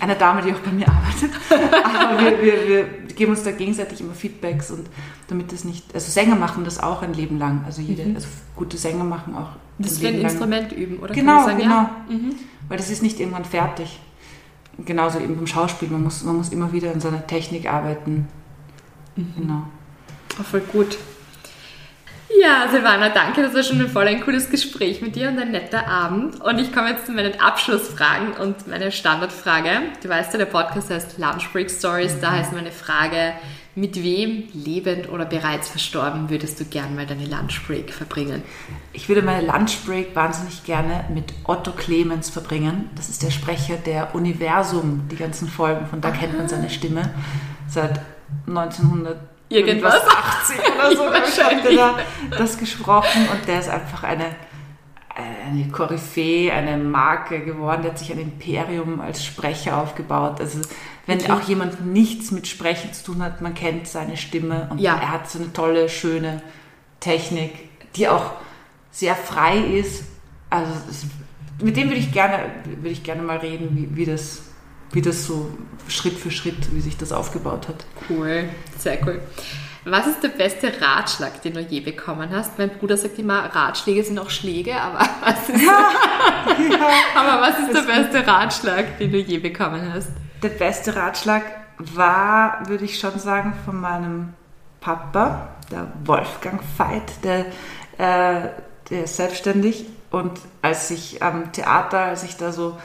einer Dame, die auch bei mir arbeitet. (laughs) Aber wir, wir, wir, geben uns da gegenseitig immer Feedbacks und damit das nicht, also Sänger machen das auch ein Leben lang. Also jede, mhm. also gute Sänger machen auch. Das ein, ein Instrument üben, oder? Genau, sagen, genau. Ja? Mhm. Weil das ist nicht irgendwann fertig genauso eben beim Schauspiel, man muss, man muss immer wieder in seiner Technik arbeiten. Mhm. Genau. Oh, voll gut. Ja, Silvana, danke. Das war schon ein voll ein cooles Gespräch mit dir und ein netter Abend. Und ich komme jetzt zu meinen Abschlussfragen und meine Standardfrage. Du weißt ja, der Podcast heißt Lunch Break Stories. Mhm. Da heißt meine Frage, mit wem, lebend oder bereits verstorben, würdest du gern mal deine Lunchbreak verbringen? Ich würde meine Lunchbreak wahnsinnig gerne mit Otto Clemens verbringen. Das ist der Sprecher der Universum, die ganzen Folgen, von da kennt man seine Stimme. Seit 1900 irgendwas 80 oder (laughs) so hat er da das gesprochen und der ist einfach eine eine Koryphäe, eine Marke geworden, der hat sich ein Imperium als Sprecher aufgebaut. Also wenn okay. auch jemand nichts mit Sprechen zu tun hat, man kennt seine Stimme und ja. er hat so eine tolle, schöne Technik, die auch sehr frei ist. Also das, mit dem würde ich gerne, würde ich gerne mal reden, wie, wie das wie das so Schritt für Schritt, wie sich das aufgebaut hat. Cool, sehr cool. Was ist der beste Ratschlag, den du je bekommen hast? Mein Bruder sagt immer, Ratschläge sind auch Schläge, aber (laughs) was ist, ja, ja, aber was ist der beste Ratschlag, den du je bekommen hast? Der beste Ratschlag war, würde ich schon sagen, von meinem Papa, der Wolfgang Veit, der, äh, der ist selbstständig. Und als ich am Theater, als ich da so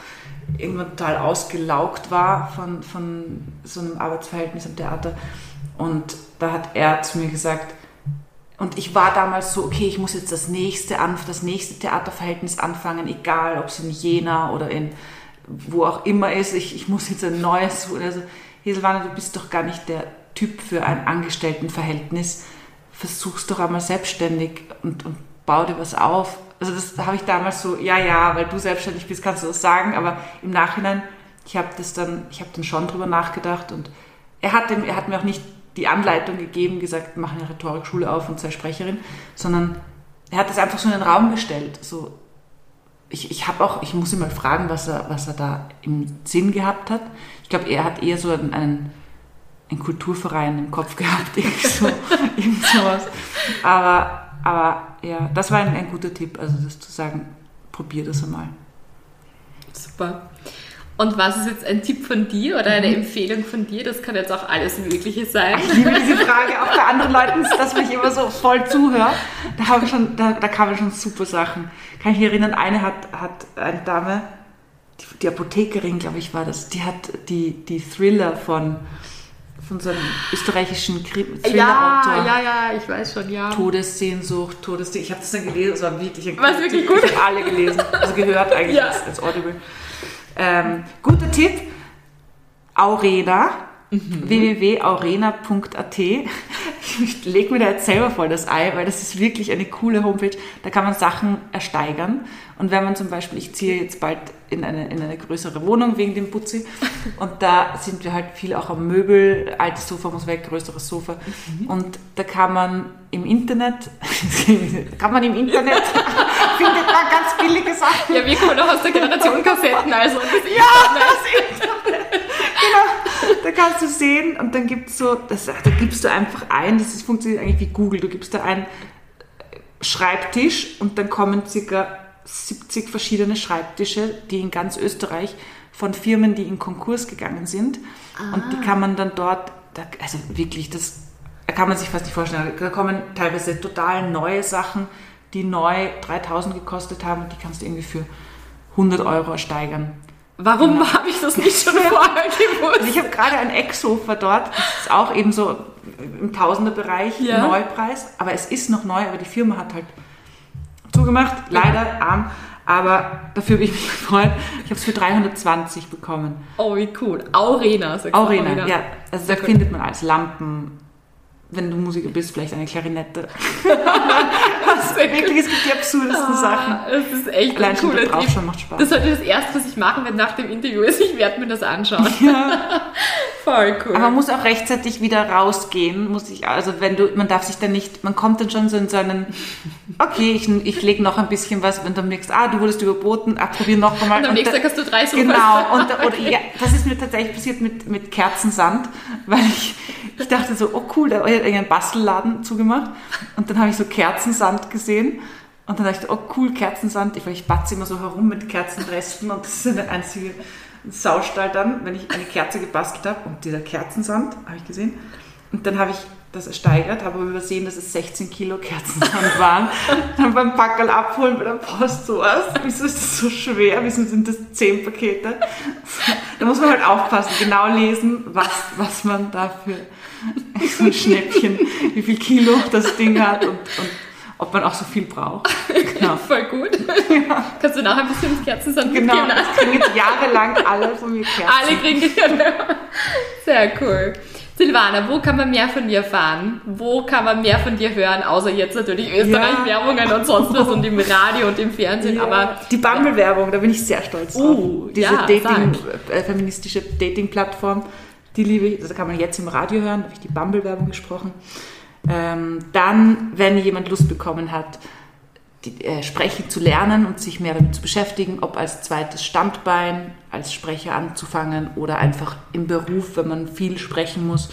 irgendwann total ausgelaugt war von, von so einem Arbeitsverhältnis am Theater, und da hat er zu mir gesagt, und ich war damals so, okay, ich muss jetzt das nächste, das nächste Theaterverhältnis anfangen, egal ob es in Jena oder in wo auch immer ist, ich, ich muss jetzt ein neues. Also, Heselwanne, du bist doch gar nicht der Typ für ein Angestelltenverhältnis. Versuch's doch einmal selbstständig und, und bau dir was auf. Also das habe ich damals so, ja, ja, weil du selbstständig bist, kannst du das sagen, aber im Nachhinein, ich habe das dann, ich habe dann schon drüber nachgedacht und er hat, dem, er hat mir auch nicht die Anleitung gegeben, gesagt, mach eine Rhetorikschule auf und sei Sprecherin, sondern er hat das einfach so in den Raum gestellt. So, ich, ich habe auch, ich muss ihn mal fragen, was er, was er da im Sinn gehabt hat. Ich glaube, er hat eher so einen, einen, einen Kulturverein im Kopf gehabt, (laughs) irgend, so, sowas. Aber, aber ja, das war ein, ein guter Tipp, also das zu sagen, probier das einmal. Super. Und was ist jetzt ein Tipp von dir oder eine mhm. Empfehlung von dir? Das kann jetzt auch alles Mögliche sein. Ich liebe diese (laughs) Frage auch bei anderen Leuten, dass ich immer so voll zuhöre. Da, habe ich schon, da, da kamen schon super Sachen. Kann ich mich erinnern, eine hat, hat eine Dame, die, die Apothekerin, glaube ich, war das, die hat die, die Thriller von von so einem österreichischen Thriller-Autor. Ja, ja, ja, ich weiß schon, ja. Todessehnsucht, Todessehnsucht. Ich habe das dann gelesen, es war wirklich ein Was wirklich gut? Ich habe alle gelesen, also gehört eigentlich ja. als, als Audible. Ähm, guter Tipp, Aurena, mhm. www.aurena.at. Ich lege mir da jetzt selber voll das Ei, weil das ist wirklich eine coole Homepage. Da kann man Sachen ersteigern. Und wenn man zum Beispiel, ich ziehe jetzt bald in eine, in eine größere Wohnung wegen dem Putzi (laughs) und da sind wir halt viel auch am Möbel, altes Sofa muss weg, größeres Sofa. Mhm. Und da kann man im Internet, (laughs) kann man im Internet, (laughs) findet man ganz billige Sachen. Ja, wir kommen noch aus der Generation Kassetten, also das Ja, das Internet. genau, da kannst du sehen und dann gibt es so, das, da gibst du einfach ein, das ist, funktioniert eigentlich wie Google, du gibst da ein Schreibtisch und dann kommen circa 70 verschiedene Schreibtische, die in ganz Österreich von Firmen, die in Konkurs gegangen sind. Ah. Und die kann man dann dort, also wirklich, das kann man sich fast nicht vorstellen. Da kommen teilweise total neue Sachen, die neu 3000 gekostet haben und die kannst du irgendwie für 100 Euro ersteigern. Warum genau. habe ich das nicht schon vorher (laughs) gewusst? Also ich habe gerade ein Ecksofa dort, das ist auch eben so im Tausenderbereich ja. Neupreis, aber es ist noch neu, aber die Firma hat halt zugemacht, leider arm. Aber dafür habe ich mich (laughs) gefreut. Ich habe es für 320 bekommen. Oh, wie cool. Aurena, sagst Aurena, Aurena. ja. Also da findet man alles. Lampen, wenn du Musiker bist, vielleicht eine Klarinette. (laughs) das (laughs) wirklich, es gibt die absurdesten ah, Sachen. Das ist echt Allein cool. Schon drauf schon macht Spaß. Das sollte das erste, was ich machen werde nach dem Interview, ist, ich werde mir das anschauen. Ja. (laughs) Voll cool. Aber man muss auch rechtzeitig wieder rausgehen, muss ich, also wenn du, man darf sich dann nicht, man kommt dann schon so in so einen, okay, ich, ich lege noch ein bisschen was, wenn du merkst, ah, du wurdest überboten, ah, probier noch einmal. Und am nächsten Tag hast du drei Sofas. Genau, und, oder, ja, das ist mir tatsächlich passiert mit, mit Kerzensand, weil ich, ich dachte so, oh cool, da hat einen Bastelladen zugemacht und dann habe ich so Kerzensand gesehen und dann dachte ich, oh cool, Kerzensand, ich, weil ich batze immer so herum mit Kerzenresten und das ist eine einzige Saustall dann, wenn ich eine Kerze gebastelt habe und dieser Kerzensand, habe ich gesehen. Und dann habe ich das ersteigert, habe aber übersehen, dass es 16 Kilo Kerzensand (laughs) waren. dann beim Packerl abholen bei der Post so was. Wieso ist das so schwer? Wieso sind das 10 Pakete? (laughs) da muss man halt aufpassen, genau lesen, was, was man dafür (laughs) so ein Schnäppchen, wie viel Kilo das Ding hat und, und ob man auch so viel braucht. (laughs) Genau. Voll gut. (laughs) Ja. Kannst du nachher ein bisschen Kerzensand genau, mitgeben? Genau, ich kriege jetzt jahrelang (laughs) alle von mir Kerzen. Alle kriegen Sehr cool. Silvana, wo kann man mehr von dir erfahren? Wo kann man mehr von dir hören, außer jetzt natürlich Österreich-Werbungen ja. und sonst was und im Radio und im Fernsehen, ja. aber... Die Bumble-Werbung, da bin ich sehr stolz drauf. Uh, Diese ja, Dating, äh, feministische Dating-Plattform, die liebe ich, also kann man jetzt im Radio hören, da habe ich die Bumble-Werbung gesprochen. Ähm, dann, wenn jemand Lust bekommen hat, die, äh, Sprechen zu lernen und sich mehr damit zu beschäftigen, ob als zweites Standbein, als Sprecher anzufangen oder einfach im Beruf, wenn man viel sprechen muss.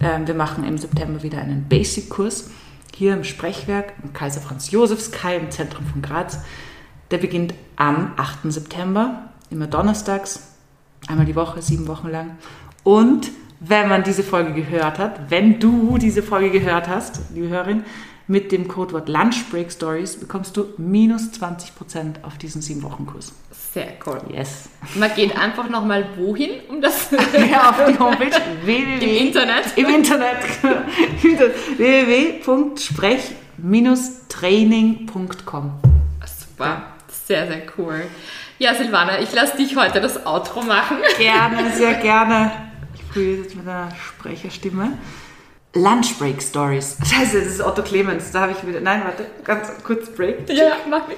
Ähm, wir machen im September wieder einen Basic-Kurs hier im Sprechwerk im Kaiser Franz Josefs Kai im Zentrum von Graz. Der beginnt am 8. September, immer donnerstags, einmal die Woche, sieben Wochen lang. Und wenn man diese Folge gehört hat, wenn du diese Folge gehört hast, liebe Hörerin, mit dem Codewort Lunchbreak Stories bekommst du minus 20% auf diesen 7-Wochen-Kurs. Sehr cool. Yes. Man geht einfach nochmal wohin, um das (laughs) ja, auf die Homepage www. (laughs) Im Internet. Im Internet. www.sprech-training.com. Super. Sehr, sehr cool. Ja, Silvana, ich lasse dich heute das Outro machen. Gerne, sehr gerne. Ich frühe jetzt mit einer Sprecherstimme. Lunchbreak Stories. Scheiße, das ist Otto Clemens. Da habe ich wieder. Nein, warte, ganz kurz Break. Ja, mach mich.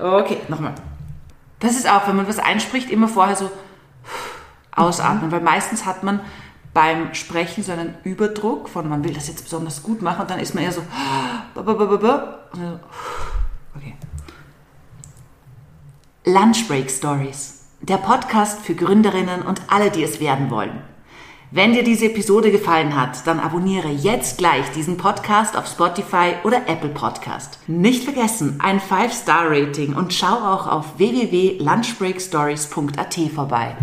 Okay, nochmal. Das ist auch, wenn man was einspricht, immer vorher so ausatmen, mhm. weil meistens hat man beim Sprechen so einen Überdruck von, man will das jetzt besonders gut machen und dann ist man eher so. Okay. Lunchbreak Stories. Der Podcast für Gründerinnen und alle, die es werden wollen. Wenn dir diese Episode gefallen hat, dann abonniere jetzt gleich diesen Podcast auf Spotify oder Apple Podcast. Nicht vergessen, ein 5-Star-Rating und schau auch auf www.lunchbreakstories.at vorbei.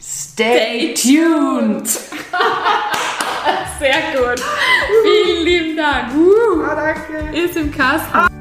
Stay tuned! (laughs) Sehr gut. Vielen lieben Dank. Uh, Ah, danke. ist im Kasten.